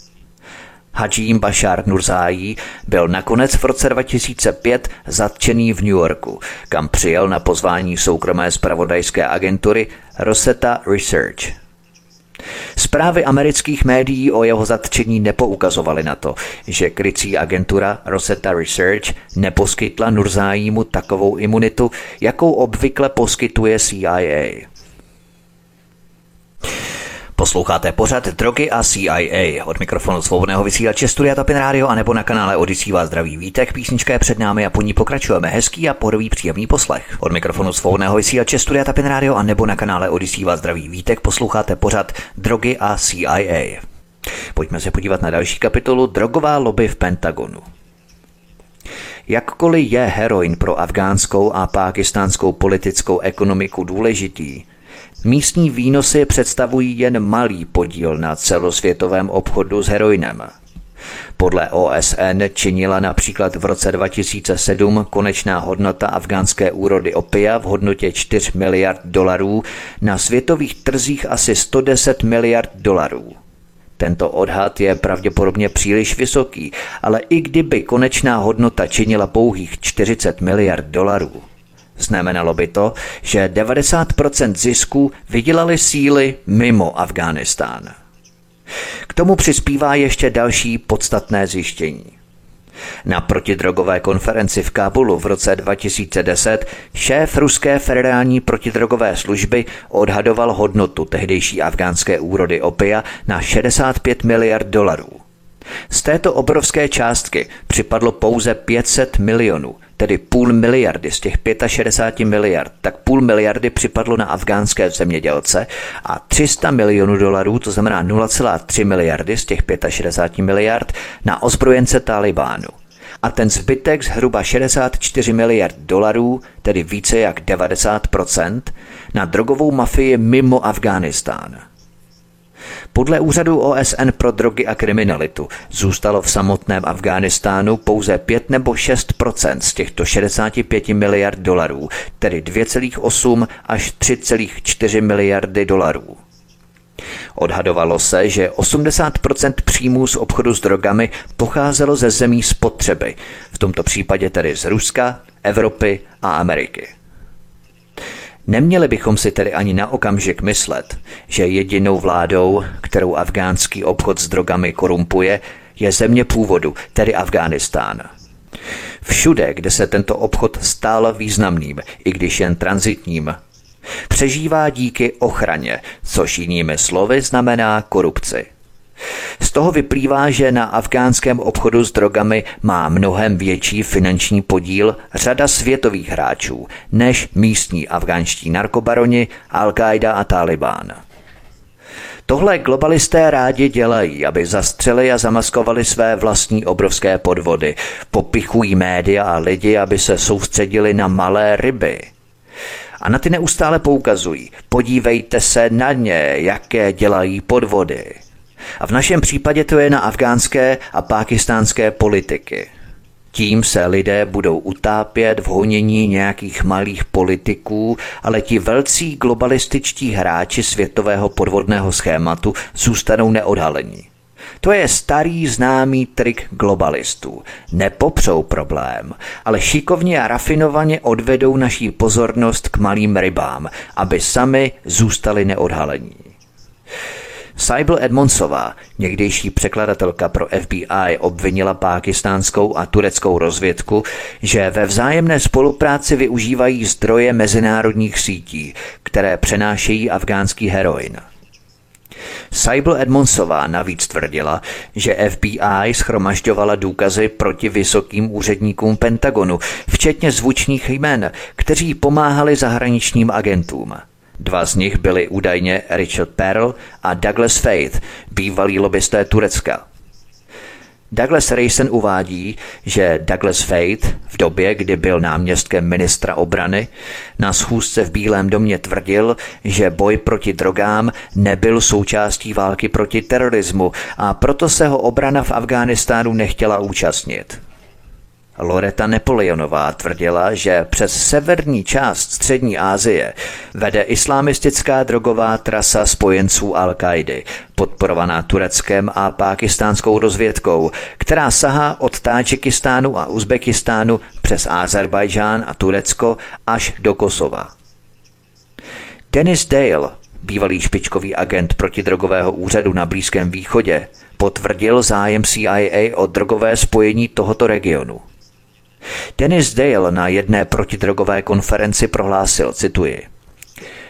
Hadžím Bashar Nurzájí byl nakonec v roce 2005 zatčený v New Yorku, kam přijel na pozvání soukromé spravodajské agentury Rosetta Research. Zprávy amerických médií o jeho zatčení nepoukazovaly na to, že krycí agentura Rosetta Research neposkytla Nurzájímu takovou imunitu, jakou obvykle poskytuje CIA. Posloucháte pořad Drogy a CIA. Od mikrofonu svobodného vysílače Studia Tapin Radio a nebo na kanále Odisí vás zdraví vítek. Písnička je před námi a po ní pokračujeme. Hezký a pohodový příjemný poslech. Od mikrofonu svobodného vysílače Studia Tapin Radio a nebo na kanále Odisí vás zdraví vítek. Posloucháte pořad Drogy a CIA. Pojďme se podívat na další kapitolu Drogová lobby v Pentagonu. Jakkoliv je heroin pro afgánskou a pákistánskou politickou ekonomiku důležitý, Místní výnosy představují jen malý podíl na celosvětovém obchodu s heroinem. Podle OSN činila například v roce 2007 konečná hodnota afgánské úrody opia v hodnotě 4 miliard dolarů na světových trzích asi 110 miliard dolarů. Tento odhad je pravděpodobně příliš vysoký, ale i kdyby konečná hodnota činila pouhých 40 miliard dolarů, Znamenalo by to, že 90% zisků vydělali síly mimo Afghánistán. K tomu přispívá ještě další podstatné zjištění. Na protidrogové konferenci v Kábulu v roce 2010 šéf ruské federální protidrogové služby odhadoval hodnotu tehdejší afgánské úrody opia na 65 miliard dolarů. Z této obrovské částky připadlo pouze 500 milionů, tedy půl miliardy z těch 65 miliard, tak půl miliardy připadlo na afgánské zemědělce a 300 milionů dolarů, to znamená 0,3 miliardy z těch 65 miliard, na ozbrojence Talibánu. A ten zbytek zhruba 64 miliard dolarů, tedy více jak 90%, na drogovou mafii mimo Afghánistán. Podle úřadu OSN pro drogy a kriminalitu zůstalo v samotném Afghánistánu pouze 5 nebo 6% z těchto 65 miliard dolarů, tedy 2,8 až 3,4 miliardy dolarů. Odhadovalo se, že 80% příjmů z obchodu s drogami pocházelo ze zemí spotřeby, v tomto případě tedy z Ruska, Evropy a Ameriky. Neměli bychom si tedy ani na okamžik myslet, že jedinou vládou, kterou afgánský obchod s drogami korumpuje, je země původu, tedy Afghánistán. Všude, kde se tento obchod stál významným, i když jen transitním, přežívá díky ochraně, což jinými slovy znamená korupci. Z toho vyplývá, že na afgánském obchodu s drogami má mnohem větší finanční podíl řada světových hráčů než místní afgánští narkobaroni, Al-Qaida a Taliban. Tohle globalisté rádi dělají, aby zastřeli a zamaskovali své vlastní obrovské podvody. Popichují média a lidi, aby se soustředili na malé ryby. A na ty neustále poukazují. Podívejte se na ně, jaké dělají podvody. A v našem případě to je na afgánské a pákistánské politiky. Tím se lidé budou utápět v honění nějakých malých politiků, ale ti velcí globalističtí hráči světového podvodného schématu zůstanou neodhalení. To je starý známý trik globalistů. Nepopřou problém, ale šikovně a rafinovaně odvedou naší pozornost k malým rybám, aby sami zůstali neodhalení. Saibl Edmondsová, někdejší překladatelka pro FBI, obvinila pákistánskou a tureckou rozvědku, že ve vzájemné spolupráci využívají zdroje mezinárodních sítí, které přenášejí afgánský heroin. Saibl Edmondsová navíc tvrdila, že FBI schromažďovala důkazy proti vysokým úředníkům Pentagonu, včetně zvučných jmen, kteří pomáhali zahraničním agentům. Dva z nich byli údajně Richard Pearl a Douglas Faith, bývalí lobbysté Turecka. Douglas Rayson uvádí, že Douglas Faith v době, kdy byl náměstkem ministra obrany, na schůzce v Bílém domě tvrdil, že boj proti drogám nebyl součástí války proti terorismu a proto se ho obrana v Afghánistánu nechtěla účastnit. Loreta Napoleonová tvrdila, že přes severní část střední Asie vede islámistická drogová trasa spojenců Al-Kaidy, podporovaná Tureckem a pákistánskou rozvědkou, která sahá od Tádžikistánu a Uzbekistánu přes Azerbajdžán a Turecko až do Kosova. Dennis Dale, bývalý špičkový agent protidrogového úřadu na Blízkém východě, potvrdil zájem CIA o drogové spojení tohoto regionu. Dennis Dale na jedné protidrogové konferenci prohlásil, cituji,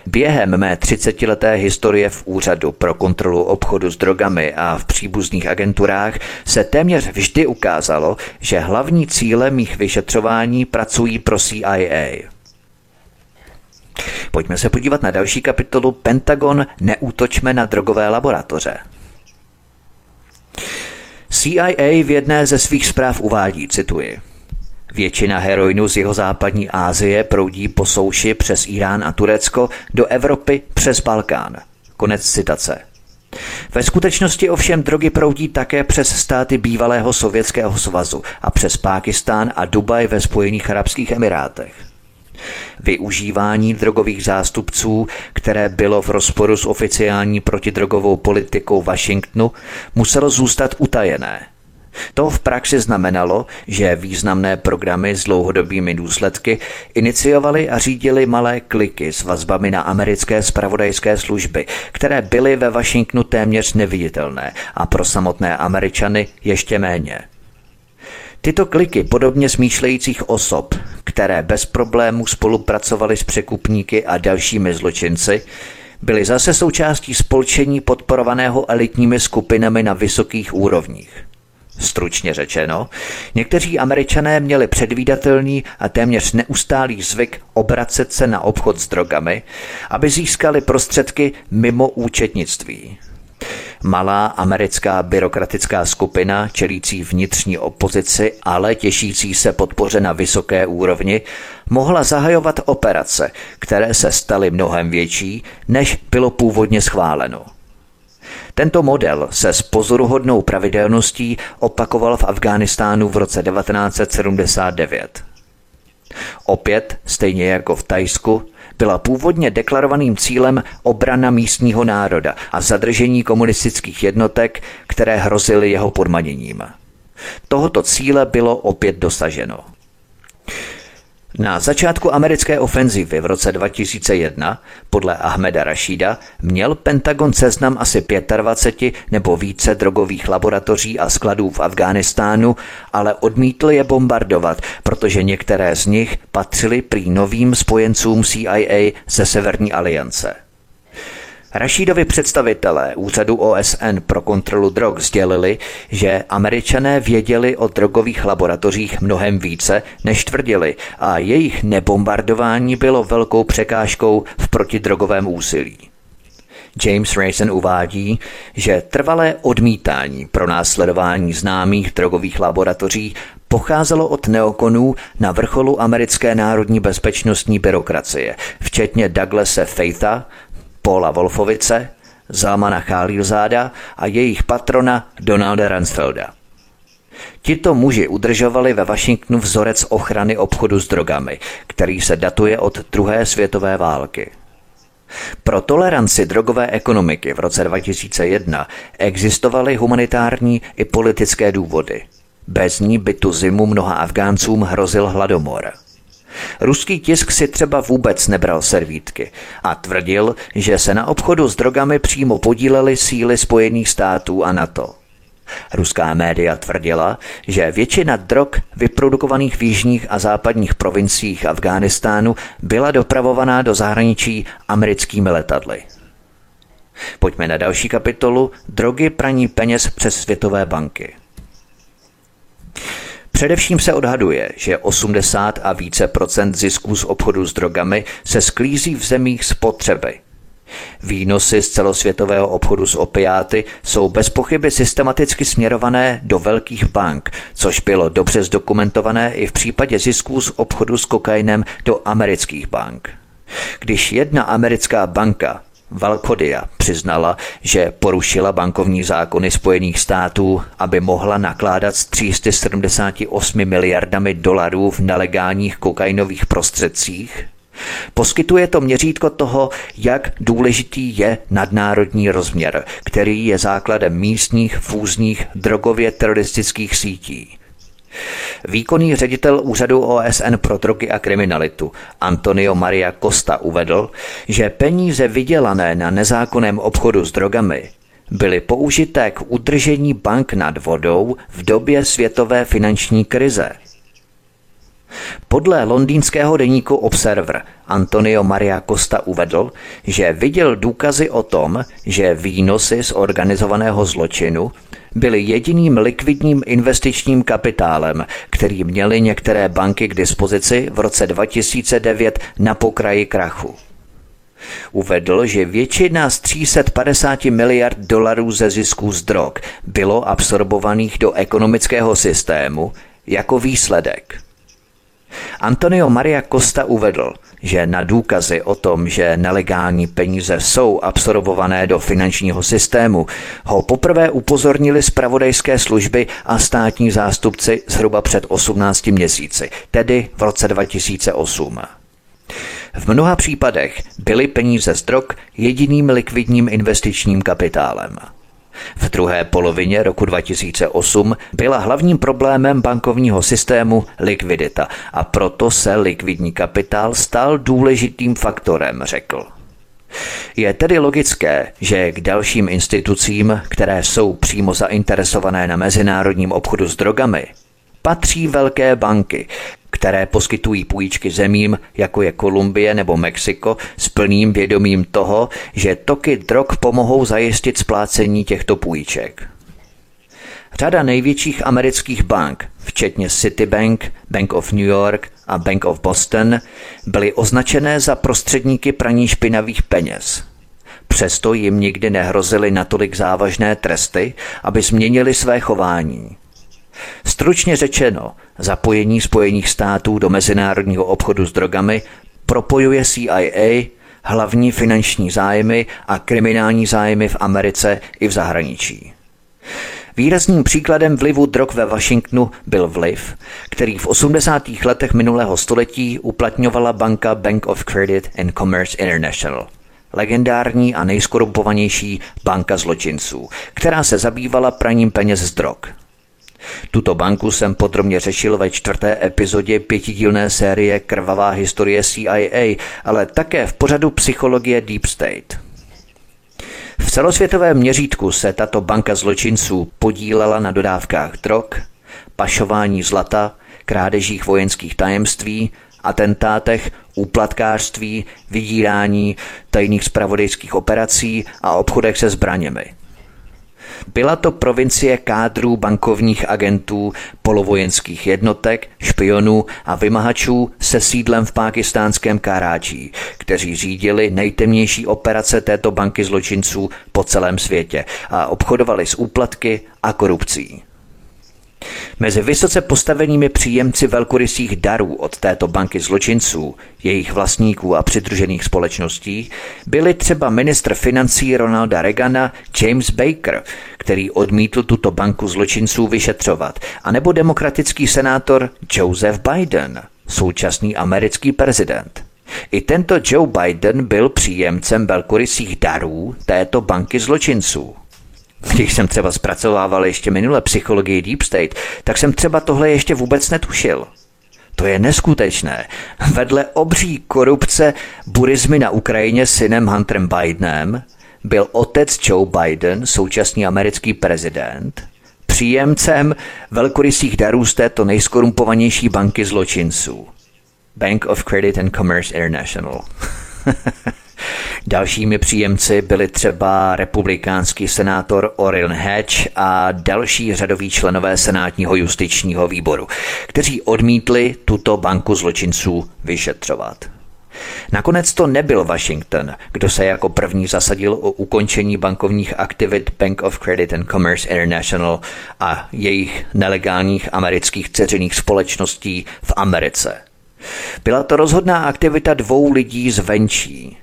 Během mé 30-leté historie v Úřadu pro kontrolu obchodu s drogami a v příbuzných agenturách se téměř vždy ukázalo, že hlavní cíle mých vyšetřování pracují pro CIA. Pojďme se podívat na další kapitolu Pentagon Neútočme na drogové laboratoře. CIA v jedné ze svých zpráv uvádí, cituji, Většina heroinu z jeho západní Asie proudí po souši přes Irán a Turecko do Evropy přes Balkán. Konec citace. Ve skutečnosti ovšem drogy proudí také přes státy bývalého Sovětského svazu a přes Pákistán a Dubaj ve Spojených Arabských Emirátech. Využívání drogových zástupců, které bylo v rozporu s oficiální protidrogovou politikou Washingtonu, muselo zůstat utajené – to v praxi znamenalo, že významné programy s dlouhodobými důsledky iniciovaly a řídili malé kliky s vazbami na americké spravodajské služby, které byly ve Washingtonu téměř neviditelné a pro samotné Američany ještě méně. Tyto kliky podobně smýšlejících osob, které bez problémů spolupracovaly s překupníky a dalšími zločinci, byly zase součástí spolčení podporovaného elitními skupinami na vysokých úrovních. Stručně řečeno, někteří američané měli předvídatelný a téměř neustálý zvyk obracet se na obchod s drogami, aby získali prostředky mimo účetnictví. Malá americká byrokratická skupina, čelící vnitřní opozici, ale těšící se podpoře na vysoké úrovni, mohla zahajovat operace, které se staly mnohem větší, než bylo původně schváleno – tento model se s pozoruhodnou pravidelností opakoval v Afghánistánu v roce 1979. Opět, stejně jako v Tajsku, byla původně deklarovaným cílem obrana místního národa a zadržení komunistických jednotek, které hrozily jeho podmaněním. Tohoto cíle bylo opět dosaženo. Na začátku americké ofenzivy v roce 2001 podle Ahmeda Rashida měl Pentagon seznam asi 25 nebo více drogových laboratoří a skladů v Afghánistánu, ale odmítl je bombardovat, protože některé z nich patřily prý novým spojencům CIA ze Severní aliance. Rašídovi představitelé úřadu OSN pro kontrolu drog sdělili, že američané věděli o drogových laboratořích mnohem více, než tvrdili a jejich nebombardování bylo velkou překážkou v protidrogovém úsilí. James Rayson uvádí, že trvalé odmítání pro následování známých drogových laboratoří pocházelo od neokonů na vrcholu americké národní bezpečnostní byrokracie, včetně Douglase Faitha, Paula Wolfovice, Zalmana Khalilzáda a jejich patrona Donalda Ransfelda. Tito muži udržovali ve Washingtonu vzorec ochrany obchodu s drogami, který se datuje od druhé světové války. Pro toleranci drogové ekonomiky v roce 2001 existovaly humanitární i politické důvody. Bez ní by tu zimu mnoha Afgáncům hrozil hladomor. Ruský tisk si třeba vůbec nebral servítky a tvrdil, že se na obchodu s drogami přímo podílely síly Spojených států a NATO. Ruská média tvrdila, že většina drog vyprodukovaných v jižních a západních provinciích Afghánistánu byla dopravovaná do zahraničí americkými letadly. Pojďme na další kapitolu Drogy praní peněz přes světové banky. Především se odhaduje, že 80 a více procent zisků z obchodu s drogami se sklízí v zemích spotřeby – Výnosy z celosvětového obchodu s opiáty jsou bez pochyby systematicky směrované do velkých bank, což bylo dobře zdokumentované i v případě zisků z obchodu s kokainem do amerických bank. Když jedna americká banka Valkodia přiznala, že porušila bankovní zákony Spojených států, aby mohla nakládat s 378 miliardami dolarů v nelegálních kokainových prostředcích, Poskytuje to měřítko toho, jak důležitý je nadnárodní rozměr, který je základem místních fúzních drogově teroristických sítí. Výkonný ředitel úřadu OSN pro drogy a kriminalitu Antonio Maria Costa uvedl, že peníze vydělané na nezákonném obchodu s drogami byly použité k udržení bank nad vodou v době světové finanční krize – podle londýnského deníku Observer Antonio Maria Costa uvedl, že viděl důkazy o tom, že výnosy z organizovaného zločinu byly jediným likvidním investičním kapitálem, který měly některé banky k dispozici v roce 2009 na pokraji krachu. Uvedl, že většina z 350 miliard dolarů ze zisků z drog bylo absorbovaných do ekonomického systému jako výsledek – Antonio Maria Costa uvedl, že na důkazy o tom, že nelegální peníze jsou absorbované do finančního systému, ho poprvé upozornili zpravodajské služby a státní zástupci zhruba před 18 měsíci, tedy v roce 2008. V mnoha případech byly peníze z drog jediným likvidním investičním kapitálem. V druhé polovině roku 2008 byla hlavním problémem bankovního systému likvidita a proto se likvidní kapitál stal důležitým faktorem, řekl. Je tedy logické, že k dalším institucím, které jsou přímo zainteresované na mezinárodním obchodu s drogami, patří velké banky, které poskytují půjčky zemím, jako je Kolumbie nebo Mexiko, s plným vědomím toho, že toky drog pomohou zajistit splácení těchto půjček. Řada největších amerických bank, včetně Citibank, Bank of New York a Bank of Boston, byly označené za prostředníky praní špinavých peněz. Přesto jim nikdy nehrozily natolik závažné tresty, aby změnili své chování. Stručně řečeno, zapojení Spojených států do mezinárodního obchodu s drogami propojuje CIA hlavní finanční zájmy a kriminální zájmy v Americe i v zahraničí. Výrazným příkladem vlivu drog ve Washingtonu byl vliv, který v 80. letech minulého století uplatňovala banka Bank of Credit and Commerce International – legendární a nejskorumpovanější banka zločinců, která se zabývala praním peněz z drog – tuto banku jsem podrobně řešil ve čtvrté epizodě pětidílné série Krvavá historie CIA, ale také v pořadu Psychologie Deep State. V celosvětovém měřítku se tato banka zločinců podílela na dodávkách drog, pašování zlata, krádežích vojenských tajemství, atentátech, úplatkářství, vydírání, tajných spravodajských operací a obchodech se zbraněmi – byla to provincie kádrů bankovních agentů, polovojenských jednotek, špionů a vymahačů se sídlem v pákistánském Karáčí, kteří řídili nejtemnější operace této banky zločinců po celém světě a obchodovali s úplatky a korupcí. Mezi vysoce postavenými příjemci velkorysých darů od této banky zločinců, jejich vlastníků a přidružených společností byli třeba ministr financí Ronalda Reagana James Baker, který odmítl tuto banku zločinců vyšetřovat, anebo demokratický senátor Joseph Biden, současný americký prezident. I tento Joe Biden byl příjemcem velkorysých darů této banky zločinců. Když jsem třeba zpracovával ještě minule psychologii Deep State, tak jsem třeba tohle ještě vůbec netušil. To je neskutečné. Vedle obří korupce burizmy na Ukrajině synem Hunterem Bidenem byl otec Joe Biden, současný americký prezident, příjemcem velkorysých darů z této nejskorumpovanější banky zločinců. Bank of Credit and Commerce International. Dalšími příjemci byli třeba republikánský senátor Orrin Hatch a další řadoví členové senátního justičního výboru, kteří odmítli tuto banku zločinců vyšetřovat. Nakonec to nebyl Washington, kdo se jako první zasadil o ukončení bankovních aktivit Bank of Credit and Commerce International a jejich nelegálních amerických dceřiných společností v Americe. Byla to rozhodná aktivita dvou lidí zvenčí,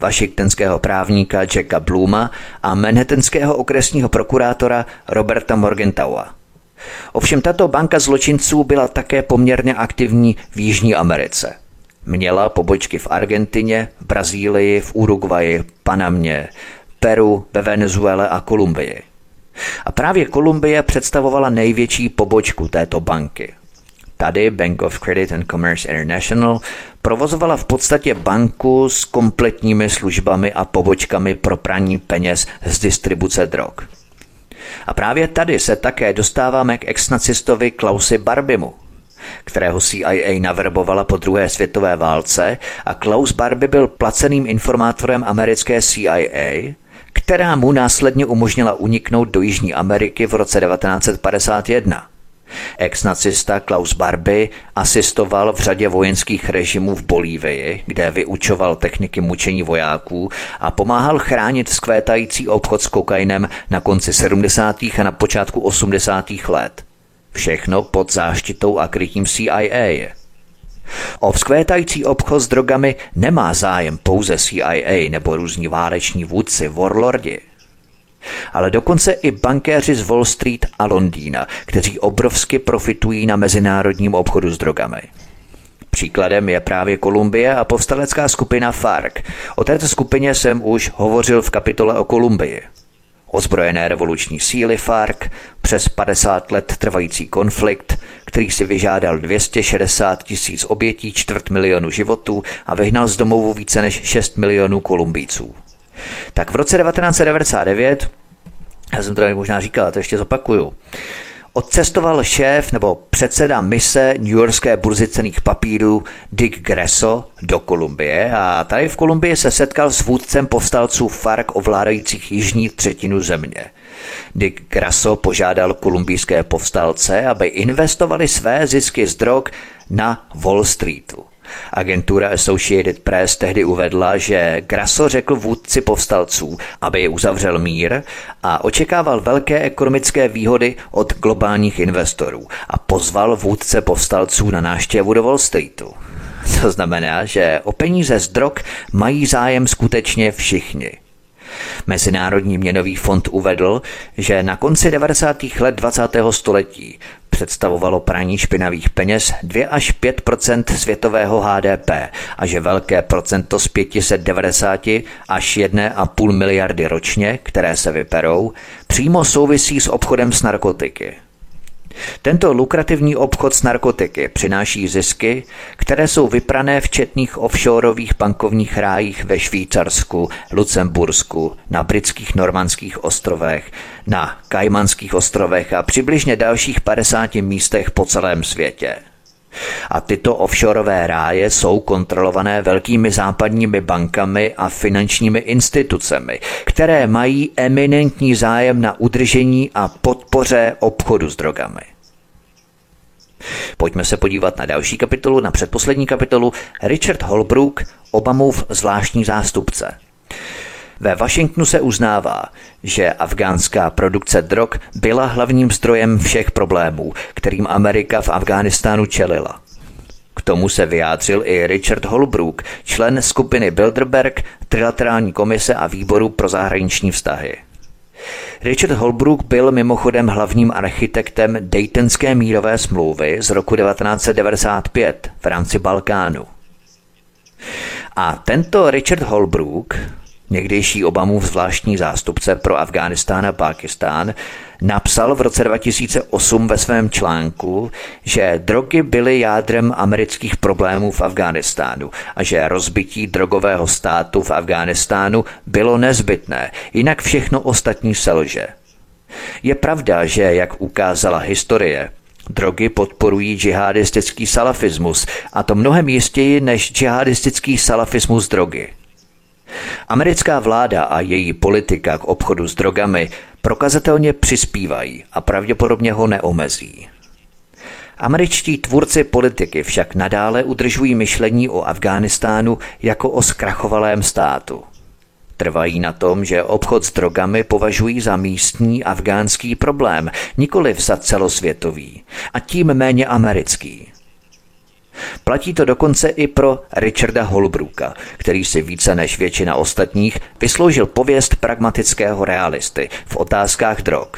washingtonského právníka Jacka Bluma a manhattanského okresního prokurátora Roberta Morgentaua. Ovšem tato banka zločinců byla také poměrně aktivní v Jižní Americe. Měla pobočky v Argentině, v Brazílii, v Uruguayi, Panamě, Peru, ve Venezuele a Kolumbii. A právě Kolumbie představovala největší pobočku této banky. Tady Bank of Credit and Commerce International provozovala v podstatě banku s kompletními službami a pobočkami pro praní peněz z distribuce drog. A právě tady se také dostáváme k exnacistovi Klausi Barbimu, kterého CIA naverbovala po druhé světové válce a Klaus Barbie byl placeným informátorem americké CIA, která mu následně umožnila uniknout do Jižní Ameriky v roce 1951. Ex-nacista Klaus Barbie asistoval v řadě vojenských režimů v Bolívii, kde vyučoval techniky mučení vojáků a pomáhal chránit skvétající obchod s kokainem na konci 70. a na počátku 80. let. Všechno pod záštitou a krytím CIA. O vzkvétající obchod s drogami nemá zájem pouze CIA nebo různí váleční vůdci, warlordi ale dokonce i bankéři z Wall Street a Londýna, kteří obrovsky profitují na mezinárodním obchodu s drogami. Příkladem je právě Kolumbie a povstalecká skupina FARC. O této skupině jsem už hovořil v kapitole o Kolumbii. Ozbrojené revoluční síly FARC, přes 50 let trvající konflikt, který si vyžádal 260 tisíc obětí, čtvrt milionu životů a vyhnal z domovu více než 6 milionů Kolumbíců. Tak v roce 1999, já jsem to tady možná říkal, to ještě zopakuju, odcestoval šéf nebo předseda mise New Yorkské burzy cených papírů Dick Gresso do Kolumbie a tady v Kolumbii se setkal s vůdcem povstalců FARC ovládajících jižní třetinu země. Dick Grasso požádal kolumbijské povstalce, aby investovali své zisky z drog na Wall Streetu. Agentura Associated Press tehdy uvedla, že Grasso řekl vůdci povstalců, aby uzavřel mír a očekával velké ekonomické výhody od globálních investorů a pozval vůdce povstalců na náštěvu do Wall Streetu. To znamená, že o peníze z drog mají zájem skutečně všichni. Mezinárodní měnový fond uvedl, že na konci 90. let 20. století představovalo praní špinavých peněz 2 až 5% světového HDP a že velké procento z 590 až 1,5 miliardy ročně, které se vyperou, přímo souvisí s obchodem s narkotiky. Tento lukrativní obchod s narkotiky přináší zisky, které jsou vyprané v četných offshoreových bankovních rájích ve Švýcarsku, Lucembursku, na britských normandských ostrovech, na Kajmanských ostrovech a přibližně dalších 50 místech po celém světě. A tyto offshoreové ráje jsou kontrolované velkými západními bankami a finančními institucemi, které mají eminentní zájem na udržení a podpoře obchodu s drogami. Pojďme se podívat na další kapitolu, na předposlední kapitolu Richard Holbrook, Obamův zvláštní zástupce. Ve Washingtonu se uznává, že afgánská produkce drog byla hlavním zdrojem všech problémů, kterým Amerika v Afghánistánu čelila. K tomu se vyjádřil i Richard Holbrook, člen skupiny Bilderberg, Trilaterální komise a výboru pro zahraniční vztahy. Richard Holbrook byl mimochodem hlavním architektem Daytonské mírové smlouvy z roku 1995 v rámci Balkánu. A tento Richard Holbrook někdejší Obamův zvláštní zástupce pro Afghánistán a Pákistán, napsal v roce 2008 ve svém článku, že drogy byly jádrem amerických problémů v Afghánistánu a že rozbití drogového státu v Afghánistánu bylo nezbytné, jinak všechno ostatní selže. Je pravda, že, jak ukázala historie, Drogy podporují džihadistický salafismus, a to mnohem jistěji než džihadistický salafismus drogy. Americká vláda a její politika k obchodu s drogami prokazatelně přispívají a pravděpodobně ho neomezí. Američtí tvůrci politiky však nadále udržují myšlení o Afghánistánu jako o zkrachovalém státu. Trvají na tom, že obchod s drogami považují za místní afgánský problém, nikoliv za celosvětový a tím méně americký. Platí to dokonce i pro Richarda Holbrooka, který si více než většina ostatních vysloužil pověst pragmatického realisty v otázkách drog.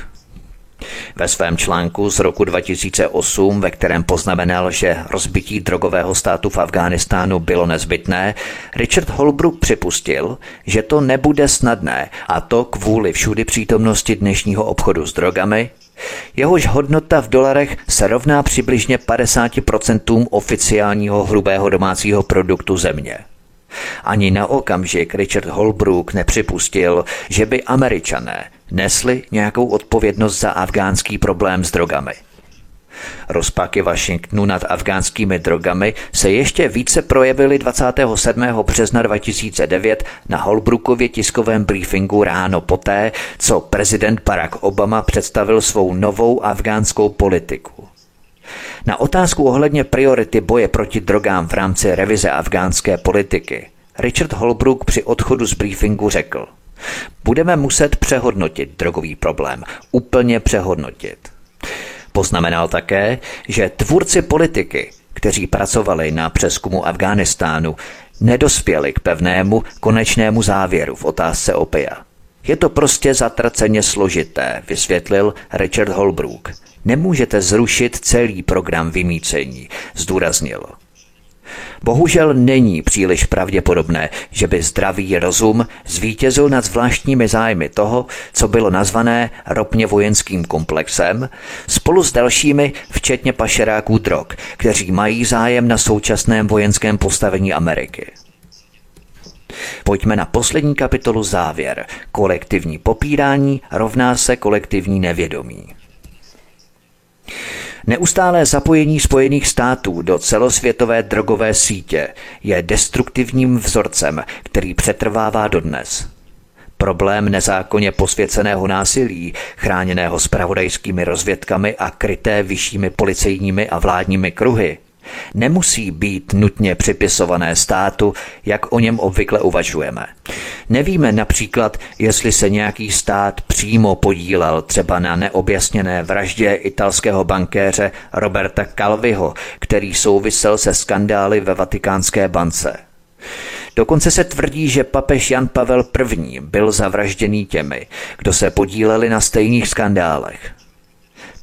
Ve svém článku z roku 2008, ve kterém poznamenal, že rozbití drogového státu v Afghánistánu bylo nezbytné, Richard Holbrook připustil, že to nebude snadné a to kvůli všudy přítomnosti dnešního obchodu s drogami, Jehož hodnota v dolarech se rovná přibližně 50% oficiálního hrubého domácího produktu země. Ani na okamžik Richard Holbrook nepřipustil, že by američané nesli nějakou odpovědnost za afgánský problém s drogami. Rozpaky Washingtonu nad afgánskými drogami se ještě více projevily 27. března 2009 na Holbrookově tiskovém briefingu ráno poté, co prezident Barack Obama představil svou novou afgánskou politiku. Na otázku ohledně priority boje proti drogám v rámci revize afgánské politiky Richard Holbrook při odchodu z briefingu řekl Budeme muset přehodnotit drogový problém, úplně přehodnotit. Poznamenal také, že tvůrci politiky, kteří pracovali na přeskumu Afghánistánu, nedospěli k pevnému konečnému závěru v otázce opia. Je to prostě zatraceně složité, vysvětlil Richard Holbrook. Nemůžete zrušit celý program vymícení, zdůraznil. Bohužel není příliš pravděpodobné, že by zdravý rozum zvítězil nad zvláštními zájmy toho, co bylo nazvané ropně vojenským komplexem, spolu s dalšími, včetně pašeráků drog, kteří mají zájem na současném vojenském postavení Ameriky. Pojďme na poslední kapitolu závěr. Kolektivní popírání rovná se kolektivní nevědomí. Neustálé zapojení Spojených států do celosvětové drogové sítě je destruktivním vzorcem, který přetrvává dodnes. Problém nezákonně posvěceného násilí, chráněného spravodajskými rozvědkami a kryté vyššími policejními a vládními kruhy, nemusí být nutně připisované státu, jak o něm obvykle uvažujeme. Nevíme například, jestli se nějaký stát přímo podílel třeba na neobjasněné vraždě italského bankéře Roberta Calviho, který souvisel se skandály ve vatikánské bance. Dokonce se tvrdí, že papež Jan Pavel I. byl zavražděný těmi, kdo se podíleli na stejných skandálech.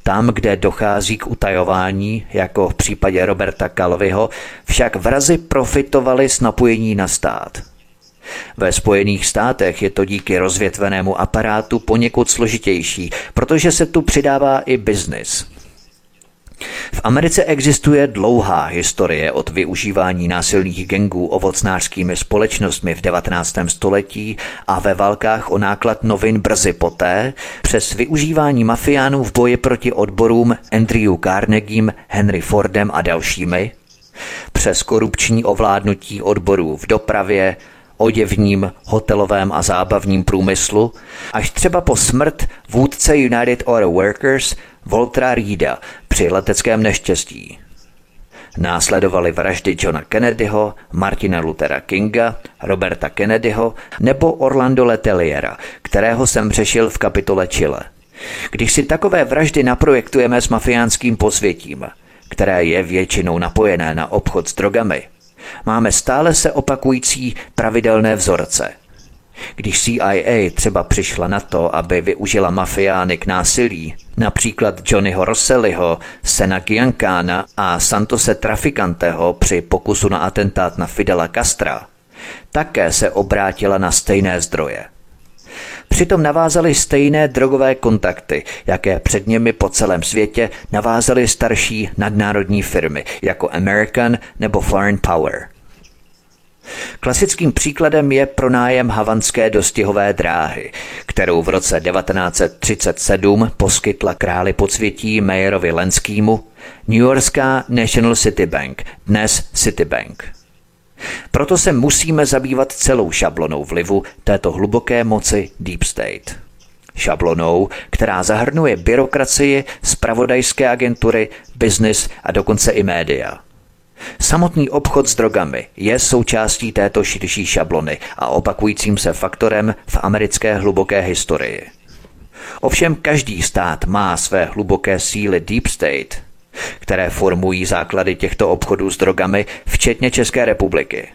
Tam, kde dochází k utajování, jako v případě Roberta Calviho, však vrazy profitovali z napojení na stát. Ve Spojených státech je to díky rozvětvenému aparátu poněkud složitější, protože se tu přidává i biznis. V Americe existuje dlouhá historie od využívání násilných gengů ovocnářskými společnostmi v 19. století a ve válkách o náklad novin brzy poté, přes využívání mafiánů v boji proti odborům Andrew Carnegiem, Henry Fordem a dalšími, přes korupční ovládnutí odborů v dopravě, oděvním, hotelovém a zábavním průmyslu, až třeba po smrt vůdce United Auto Workers Voltra Reeda při leteckém neštěstí. Následovaly vraždy Johna Kennedyho, Martina Luthera Kinga, Roberta Kennedyho nebo Orlando Leteliera, kterého jsem řešil v kapitole Chile. Když si takové vraždy naprojektujeme s mafiánským posvětím, které je většinou napojené na obchod s drogami, máme stále se opakující pravidelné vzorce – když CIA třeba přišla na to, aby využila mafiány k násilí, například Johnnyho Rosselliho, Sena Giancana a Santose Traficanteho při pokusu na atentát na Fidela Castra, také se obrátila na stejné zdroje. Přitom navázali stejné drogové kontakty, jaké před nimi po celém světě navázaly starší nadnárodní firmy jako American nebo Foreign Power – Klasickým příkladem je pronájem havanské dostihové dráhy, kterou v roce 1937 poskytla králi podsvětí Mayerovi Lenskýmu New Yorkská National City Bank, dnes Citibank. Proto se musíme zabývat celou šablonou vlivu této hluboké moci Deep State. Šablonou, která zahrnuje byrokracii, spravodajské agentury, biznis a dokonce i média – Samotný obchod s drogami je součástí této širší šablony a opakujícím se faktorem v americké hluboké historii. Ovšem každý stát má své hluboké síly Deep State, které formují základy těchto obchodů s drogami, včetně České republiky.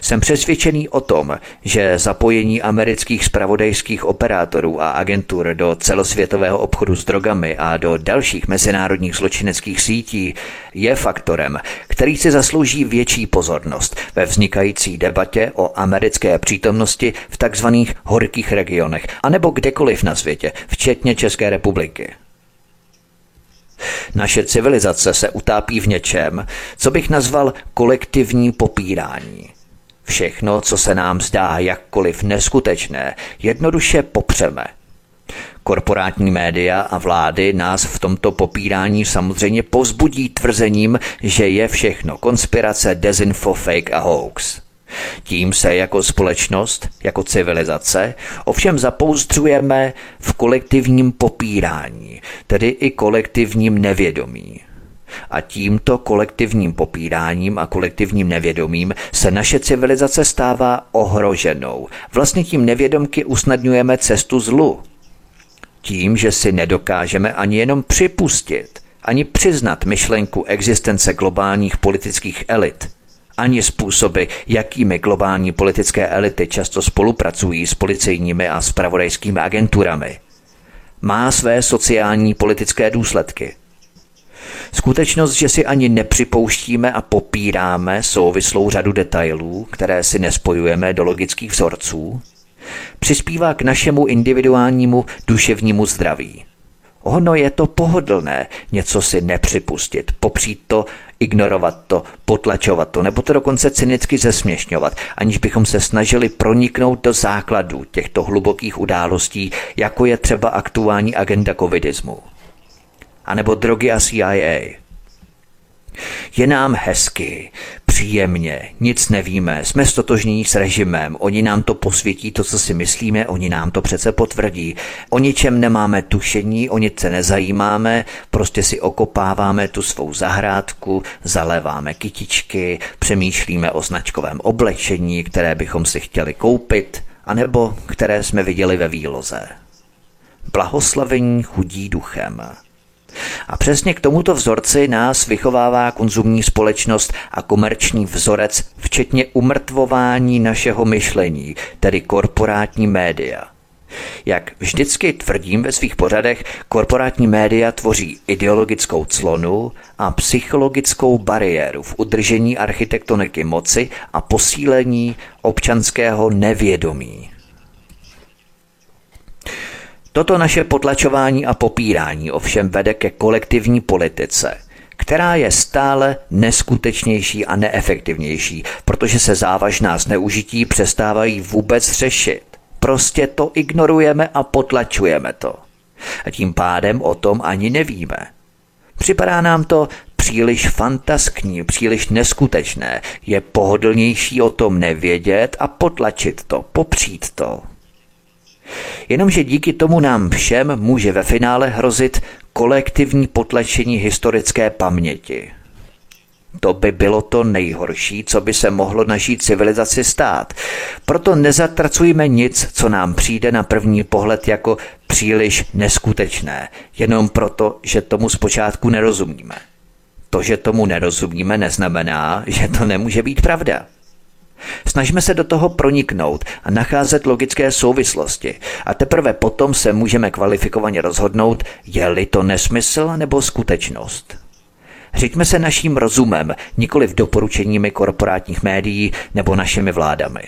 Jsem přesvědčený o tom, že zapojení amerických spravodajských operátorů a agentur do celosvětového obchodu s drogami a do dalších mezinárodních zločineckých sítí je faktorem, který si zaslouží větší pozornost ve vznikající debatě o americké přítomnosti v takzvaných horkých regionech anebo kdekoliv na světě, včetně České republiky. Naše civilizace se utápí v něčem, co bych nazval kolektivní popírání – Všechno, co se nám zdá jakkoliv neskutečné, jednoduše popřeme. Korporátní média a vlády nás v tomto popírání samozřejmě pozbudí tvrzením, že je všechno konspirace, dezinfo, fake a hoax. Tím se jako společnost, jako civilizace, ovšem zapouzdřujeme v kolektivním popírání, tedy i kolektivním nevědomí. A tímto kolektivním popíráním a kolektivním nevědomím se naše civilizace stává ohroženou. Vlastně tím nevědomky usnadňujeme cestu zlu. Tím, že si nedokážeme ani jenom připustit, ani přiznat myšlenku existence globálních politických elit, ani způsoby, jakými globální politické elity často spolupracují s policejními a spravodajskými agenturami, má své sociální politické důsledky – Skutečnost, že si ani nepřipouštíme a popíráme souvislou řadu detailů, které si nespojujeme do logických vzorců, přispívá k našemu individuálnímu duševnímu zdraví. Ono je to pohodlné něco si nepřipustit, popřít to, ignorovat to, potlačovat to, nebo to dokonce cynicky zesměšňovat, aniž bychom se snažili proniknout do základů těchto hlubokých událostí, jako je třeba aktuální agenda covidismu anebo drogy a CIA. Je nám hezky, příjemně, nic nevíme, jsme stotožní s režimem, oni nám to posvětí, to, co si myslíme, oni nám to přece potvrdí. O ničem nemáme tušení, o nic se nezajímáme, prostě si okopáváme tu svou zahrádku, zaléváme kytičky, přemýšlíme o značkovém oblečení, které bychom si chtěli koupit, anebo které jsme viděli ve výloze. Blahoslavení chudí duchem. A přesně k tomuto vzorci nás vychovává konzumní společnost a komerční vzorec, včetně umrtvování našeho myšlení, tedy korporátní média. Jak vždycky tvrdím ve svých pořadech, korporátní média tvoří ideologickou clonu a psychologickou bariéru v udržení architektoniky moci a posílení občanského nevědomí. Toto naše potlačování a popírání ovšem vede ke kolektivní politice, která je stále neskutečnější a neefektivnější, protože se závažná zneužití přestávají vůbec řešit. Prostě to ignorujeme a potlačujeme to. A tím pádem o tom ani nevíme. Připadá nám to příliš fantaskní, příliš neskutečné. Je pohodlnější o tom nevědět a potlačit to, popřít to. Jenomže díky tomu nám všem může ve finále hrozit kolektivní potlačení historické paměti. To by bylo to nejhorší, co by se mohlo naší civilizaci stát. Proto nezatracujme nic, co nám přijde na první pohled jako příliš neskutečné, jenom proto, že tomu zpočátku nerozumíme. To, že tomu nerozumíme, neznamená, že to nemůže být pravda. Snažíme se do toho proniknout a nacházet logické souvislosti a teprve potom se můžeme kvalifikovaně rozhodnout, je-li to nesmysl nebo skutečnost. Řiďme se naším rozumem, nikoli v doporučeními korporátních médií nebo našimi vládami.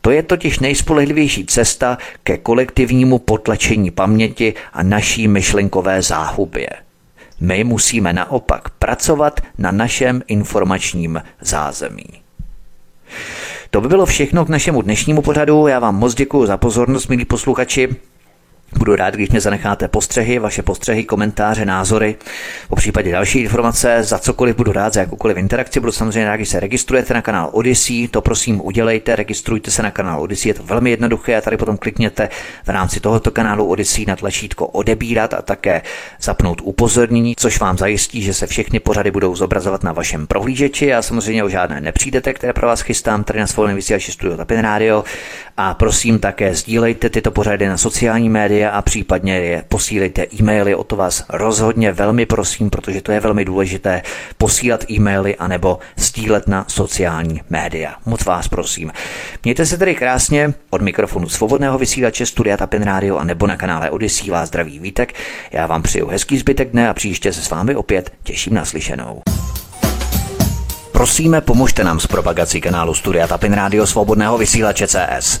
To je totiž nejspolehlivější cesta ke kolektivnímu potlačení paměti a naší myšlenkové záhubě. My musíme naopak pracovat na našem informačním zázemí. To by bylo všechno k našemu dnešnímu pořadu. Já vám moc děkuji za pozornost, milí posluchači. Budu rád, když mě zanecháte postřehy, vaše postřehy, komentáře, názory, po případě další informace, za cokoliv budu rád, za jakoukoliv interakci. Budu samozřejmě rád, když se registrujete na kanál Odyssey, to prosím udělejte, registrujte se na kanál Odyssey, je to velmi jednoduché a tady potom klikněte v rámci tohoto kanálu Odyssey na tlačítko odebírat a také zapnout upozornění, což vám zajistí, že se všechny pořady budou zobrazovat na vašem prohlížeči a samozřejmě o žádné nepřijdete, které pro vás chystám tady na svobodném vysílači Studio Tapin Radio. A prosím také sdílejte tyto pořady na sociální média a případně je posílejte e-maily, o to vás rozhodně velmi prosím, protože to je velmi důležité, posílat e-maily anebo sdílet na sociální média. Moc vás prosím. Mějte se tedy krásně od mikrofonu svobodného vysílače Studia Tapin Radio a nebo na kanále Odyssey vás zdraví vítek. Já vám přeju hezký zbytek dne a příště se s vámi opět těším na slyšenou. Prosíme, pomožte nám s propagací kanálu Studia Tapin Radio Svobodného vysílače CS.